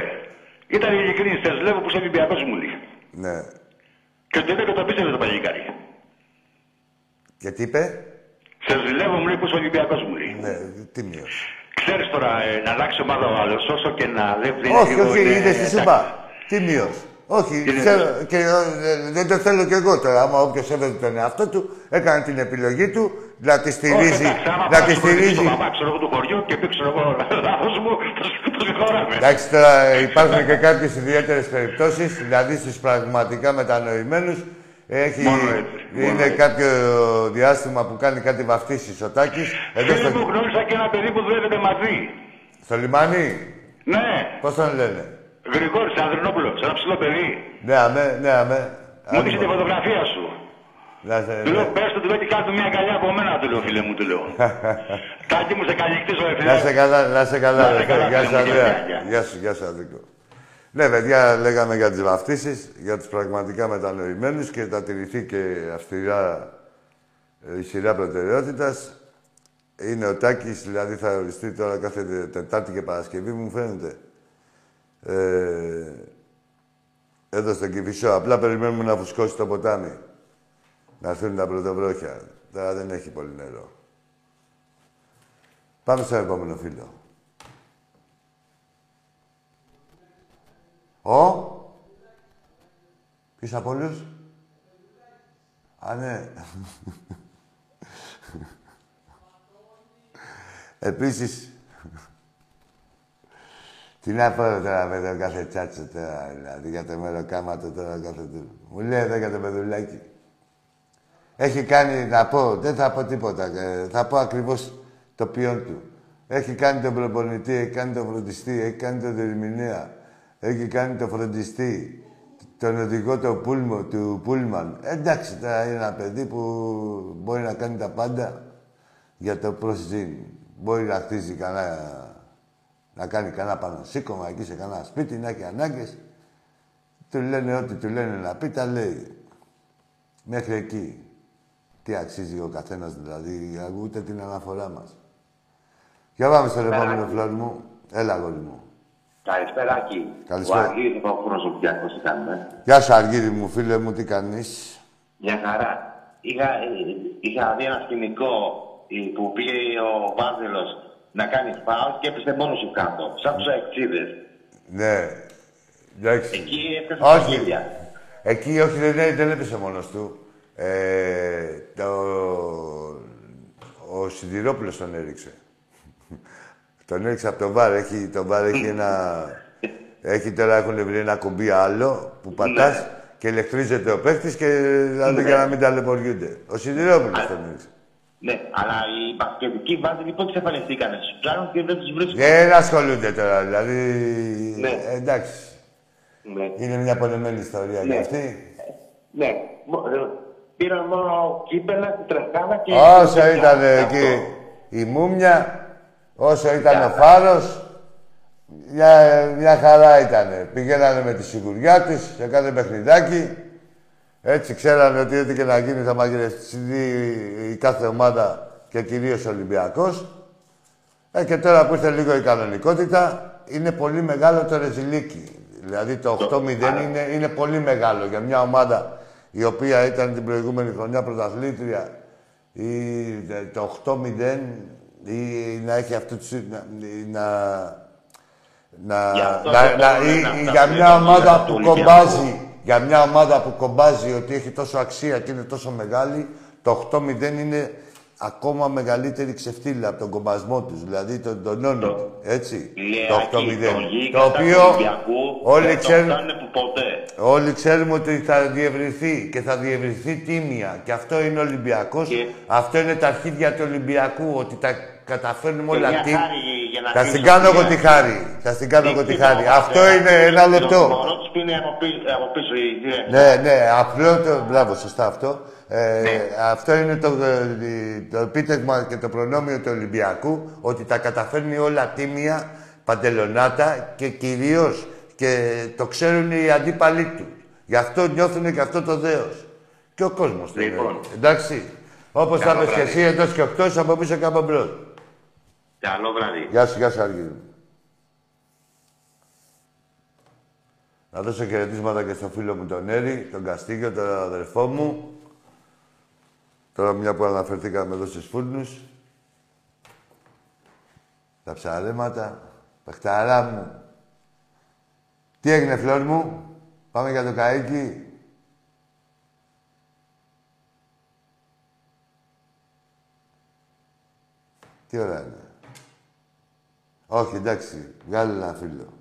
Ήταν ειλικρινή, σε ζηλεύω που είσαι Ολυμπιακός μου λέει. ναι. Και το είπε και το πίστευε το παλικάρι. Και τι είπε; Σε ζηλεύω μου λέει που είσαι Ολυμπιακός μου λέει. Ναι, τίμιος. Ξέρεις τώρα, ε, να αλλάξει ομάδα ο άλλος, όσο και να δεν βλέπει Όχι, λίγο, όχι, είναι- είδες τι σου εντάξει. είπα. Τίμιος. Όχι, Είναι- ξέρω, και ε, δεν το θέλω κι εγώ τώρα. Άμα όποιος έβγαλε τον εαυτό του, έκανε την επιλογή του να τη Όχι, στηρίζει. εντάξει, άμα Να πας τη στο παιδί στηρίζει. στον παπά, ξέρω εγώ, του χωριού και πει, ξέρω εγώ, λάθος μου, το- το συγχωράμε. Εντάξει, τώρα υπάρχουν και κάποιες ιδιαίτερες περιπτώσεις, δηλαδή στους πραγματικά μετανοημένους. Έχει, Μόνο έτσι, μόνο είναι έτσι. κάποιο διάστημα που κάνει κάτι βαφτίσεις ο Τάκης. Εδώ Φίλε μου, στο, γνώρισα και ένα παιδί που δουλεύετε μαζί. στο λιμάνι, Ναι, πώς τον λένε; Γρηγόρης Ανδρινόπουλος, ένα ψηλό παιδί. Ναι, αμέ, ναι, αμέ. Μου έδειξε τη Άτιμο. φωτογραφία σου. Να σε- Του λέω, ναι. πες του, του λέω και κάτω μια αγκαλιά από μένα, του λέω, φίλε μου, του λέω. Τάκη μου, σε καληνυχτήσω, ρε φίλε. Να σε καλά, να σε καλά. Να σε ρε, καλά, Γεια σου, φίλε μου, Ανδρέα. γεια, γεια. Γεια σου, γεια σου, Αδίκο. Ναι, παιδιά, λέγαμε για τις βαφτίσεις, για τους πραγματικά μετανοημένους και θα τηρηθεί και αυστηρά ε, η σειρά προτεραιότητας. Είναι ο Τάκης, δηλαδή θα οριστεί τώρα κάθε Τετάρτη και Παρασκευή, μου φαίνεται. Ε, εδώ στο Κηφισό. Απλά περιμένουμε να φουσκώσει το ποτάμι. Να έρθουν τα πρωτοβρόχια. Τώρα δεν έχει πολύ νερό. Πάμε στο επόμενο φίλο. Ο; Ποιος από όλους; Α, ναι. Επίσης, τι να πω τώρα με το κάθε τσάτσο τώρα, δηλαδή για το μεροκάματο τώρα κάθε του. Μου λέει εδώ για το παιδουλάκι. Έχει κάνει, να πω, δεν θα πω τίποτα, ε, θα πω ακριβώς το ποιόν του. Έχει κάνει τον προπονητή, έχει κάνει τον φροντιστή, έχει κάνει τον διερμηνέα, έχει κάνει τον φροντιστή, τον οδηγό του, πούλμο, του Πούλμαν. Εντάξει, τώρα είναι ένα παιδί που μπορεί να κάνει τα πάντα για το προσζήν. Μπορεί να χτίζει κανένα, να κάνει κανένα πάνω σήκωμα εκεί σε κανένα σπίτι, να έχει ανάγκες. Του λένε ό,τι του λένε να πει, τα λέει. Μέχρι εκεί. Τι αξίζει ο καθένας δηλαδή, ούτε την αναφορά μας. Για πάμε στον επόμενο φλόρ μου. Έλα, αγόρι μου. Καλησπέρα, Άκη. Καλησπέρα. Ο Αργύρης από Προσωπιακός τι κάνουμε. Γεια σου, Αργύρι μου, φίλε μου, τι κάνεις; Μια χαρά. Είχα, ε, είχα δει ένα σκηνικό ε, που πήγε ο Βάζελος να κάνει φάουλ και έπεσε μόνος σου κάτω. Σαν τους αεξίδες. Ναι. Εντάξει. Εκεί έπεσε Όχι. τα χέρια. Εκεί όχι, δεν, δεν έπεσε μόνος του. Ε, το, ο Σιδηρόπουλος τον έριξε. Τον έριξε από το βάρ. Έχει, το βάρ έχει ένα Έχει τώρα έχουν βρει ένα κουμπί άλλο που πατάς Ναι. και ηλεκτρίζεται ο παίχτης και δηλαδή Ναι. για να μην ταλαιπωριούνται. Ο Σιδηρόπουλος τον έριξε. Ναι, αλλά οι μπασκετικοί βάζοι λοιπόν εξαφανιστήκανε. Του ψάχνουν και δεν τους βρίσκουν. Δεν ασχολούνται τώρα, δηλαδή. Ναι. Ε, εντάξει. Ναι. Είναι μια πολεμένη ιστορία Ναι. και αυτή. Ναι. Μο- ε, Πήραν μόνο κύπελα, τρεχάνα και. Όσο ήταν Αυτό. εκεί η Μούμια, όσο ήταν ο Φάρος, μια, μια χαρά ήταν. Πηγαίνανε με τη σιγουριά της σε κάθε παιχνιδάκι. Έτσι ξέρανε ότι ό,τι και να γίνει θα μαγειρευτεί η κάθε ομάδα και κυρίως ο Ολυμπιακός. Ε, και τώρα που ήρθε λίγο η κανονικότητα, είναι πολύ μεγάλο το ρεζιλίκι. Δηλαδή το 8-0 είναι, είναι πολύ μεγάλο για μια ομάδα η οποία ήταν την προηγούμενη χρονιά πρωταθλήτρια ή ε, το 8-0 ή να έχει αυτού τους... να... να να, Γι' αυτό να, δεν να- μπορούμε ή- να ή φτάσουμε για μια στο ομάδα επίπεδο που του κομπάζει, για μια ομάδα που κομπάζει ότι έχει τόσο αξία και είναι τόσο μεγάλη, το 8-0 είναι ακόμα μεγαλύτερη ξεφτύλα από τον κομπασμό τους, δηλαδή τον τονώνει, Το- έτσι, Λιάκι, το 8-0. το γίγαντα Το του οποίο Ολυμπιακού όλοι δεν το ξέρουν, φτάνουν που ποτέ. όλοι ξέρουμε ότι θα διευρυνθεί και θα διευρυνθεί τίμια. Και αυτό είναι Ολυμπιακός, Και- αυτό είναι τα αρχίδια του Ολυμπιακού, ότι τα καταφέρνουμε Και όλα μια τι. χάρη για να Θα κλείσω στην κάνω εγώ τη τη χάρη. Θα στην κάνω εγώ τη χάρη. Τίποτα, Αυτό ε, είναι ένα Το λεπτό. μωρό τους πίνει από πίσω, από πίσω η Ζήρε. Ναι, ναι, απλό το. Μπράβο, σωστά αυτό. Ε, Ναι. Αυτό είναι το, ε, το επίτευγμα και το προνόμιο του Ολυμπιακού ότι τα καταφέρνει όλα τίμια, παντελονάτα και κυρίως και το ξέρουν οι αντίπαλοι του. Γι' αυτό νιώθουν και αυτό το δέος. Και ο κόσμος το Λοιπόν. νιώθει. Εντάξει. Όπως θα Καλό πες και βράδυ. εσύ εντός και εκτός, από πίσω και από μπρος. Καλό βράδυ. Γεια σου, γεια σου, Αργύρι. Να δώσω χαιρετίσματα και στο φίλο μου τον Έρη, τον Καστίγιο, τον αδερφό μου. Τώρα μια που αναφερθήκαμε εδώ στους φούρνους. Τα ψαρέματα. Πεχταρά μου. Τι έγινε, φλόρ μου; Πάμε για το καΐκι. Τι ώρα είναι; Όχι, εντάξει. Βγάλε ένα φίλο.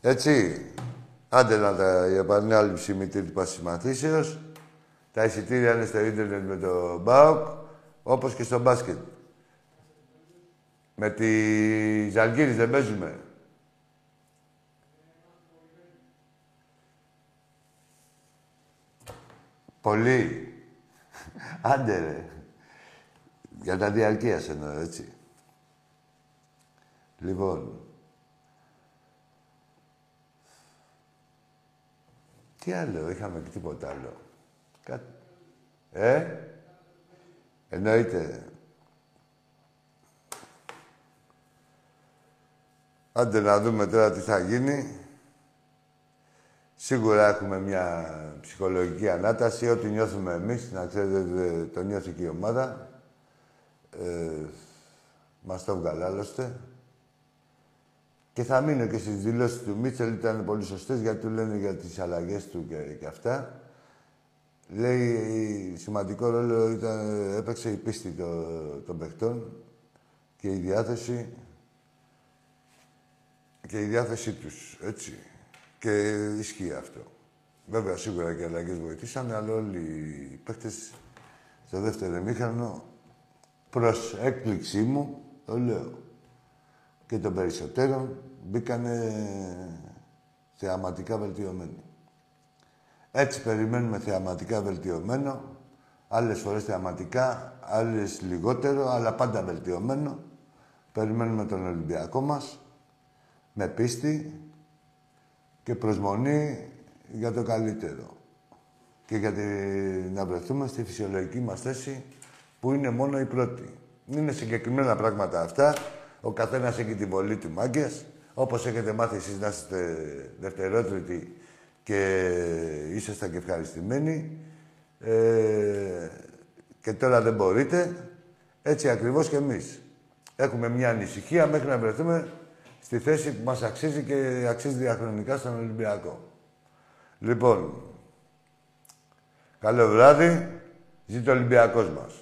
Έτσι. Άντε να τα η επανάληψη μητρήτυπας συμμαθήσεως. Τα εισιτήρια είναι στο ίντερνετ με το ΜΠΑΟΚ, όπως και στο μπάσκετ. Με τη Ζαλγκύρης δεν παίζουμε. Πολύ. Άντε ρε. Για τα διαρκείας εννοώ, έτσι. Λοιπόν. Τι άλλο, είχαμε και τίποτα άλλο. Κάτι. Ε, εννοείται. Άντε να δούμε τώρα τι θα γίνει. Σίγουρα έχουμε μια ψυχολογική ανάταση. Ό,τι νιώθουμε εμείς, να ξέρετε, το νιώθει και η ομάδα. Ε, μας το βγάλε άλλωστε. Και θα μείνω και στις δηλώσεις του Μίτσελ, ήταν πολύ σωστές, γιατί του λένε για τις αλλαγές του και, και αυτά. Λέει, σημαντικό ρόλο ήταν, έπαιξε η πίστη των, των παιχτών και η διάθεση και η διάθεσή τους, έτσι. Και ισχύει αυτό. Βέβαια, σίγουρα και οι αλλαγές βοηθήσανε, αλλά όλοι οι παίχτες στο δεύτερο εμίχρονο, προς έκπληξή μου, το λέω, και των περισσότερων, μπήκανε θεαματικά βελτιωμένοι. Έτσι περιμένουμε θεαματικά βελτιωμένο, άλλες φορές θεαματικά, άλλες λιγότερο, αλλά πάντα βελτιωμένο. Περιμένουμε τον Ολυμπιακό μας, με πίστη και προσμονή για το καλύτερο. Και για τη- να βρεθούμε στη φυσιολογική μας θέση, που είναι μόνο η πρώτη. Είναι συγκεκριμένα πράγματα αυτά. Ο καθένας έχει την βολή του μάγκες. Όπως έχετε μάθει εσείς να είστε δευτερότριτοι και ήσασταν και ευχαριστημένοι. Ε, και τώρα δεν μπορείτε. Έτσι ακριβώς και εμείς. Έχουμε μια ανησυχία μέχρι να βρεθούμε στη θέση που μας αξίζει και αξίζει διαχρονικά στον Ολυμπιακό. Λοιπόν, καλό βράδυ. Ζήτω ο Ολυμπιακός μας.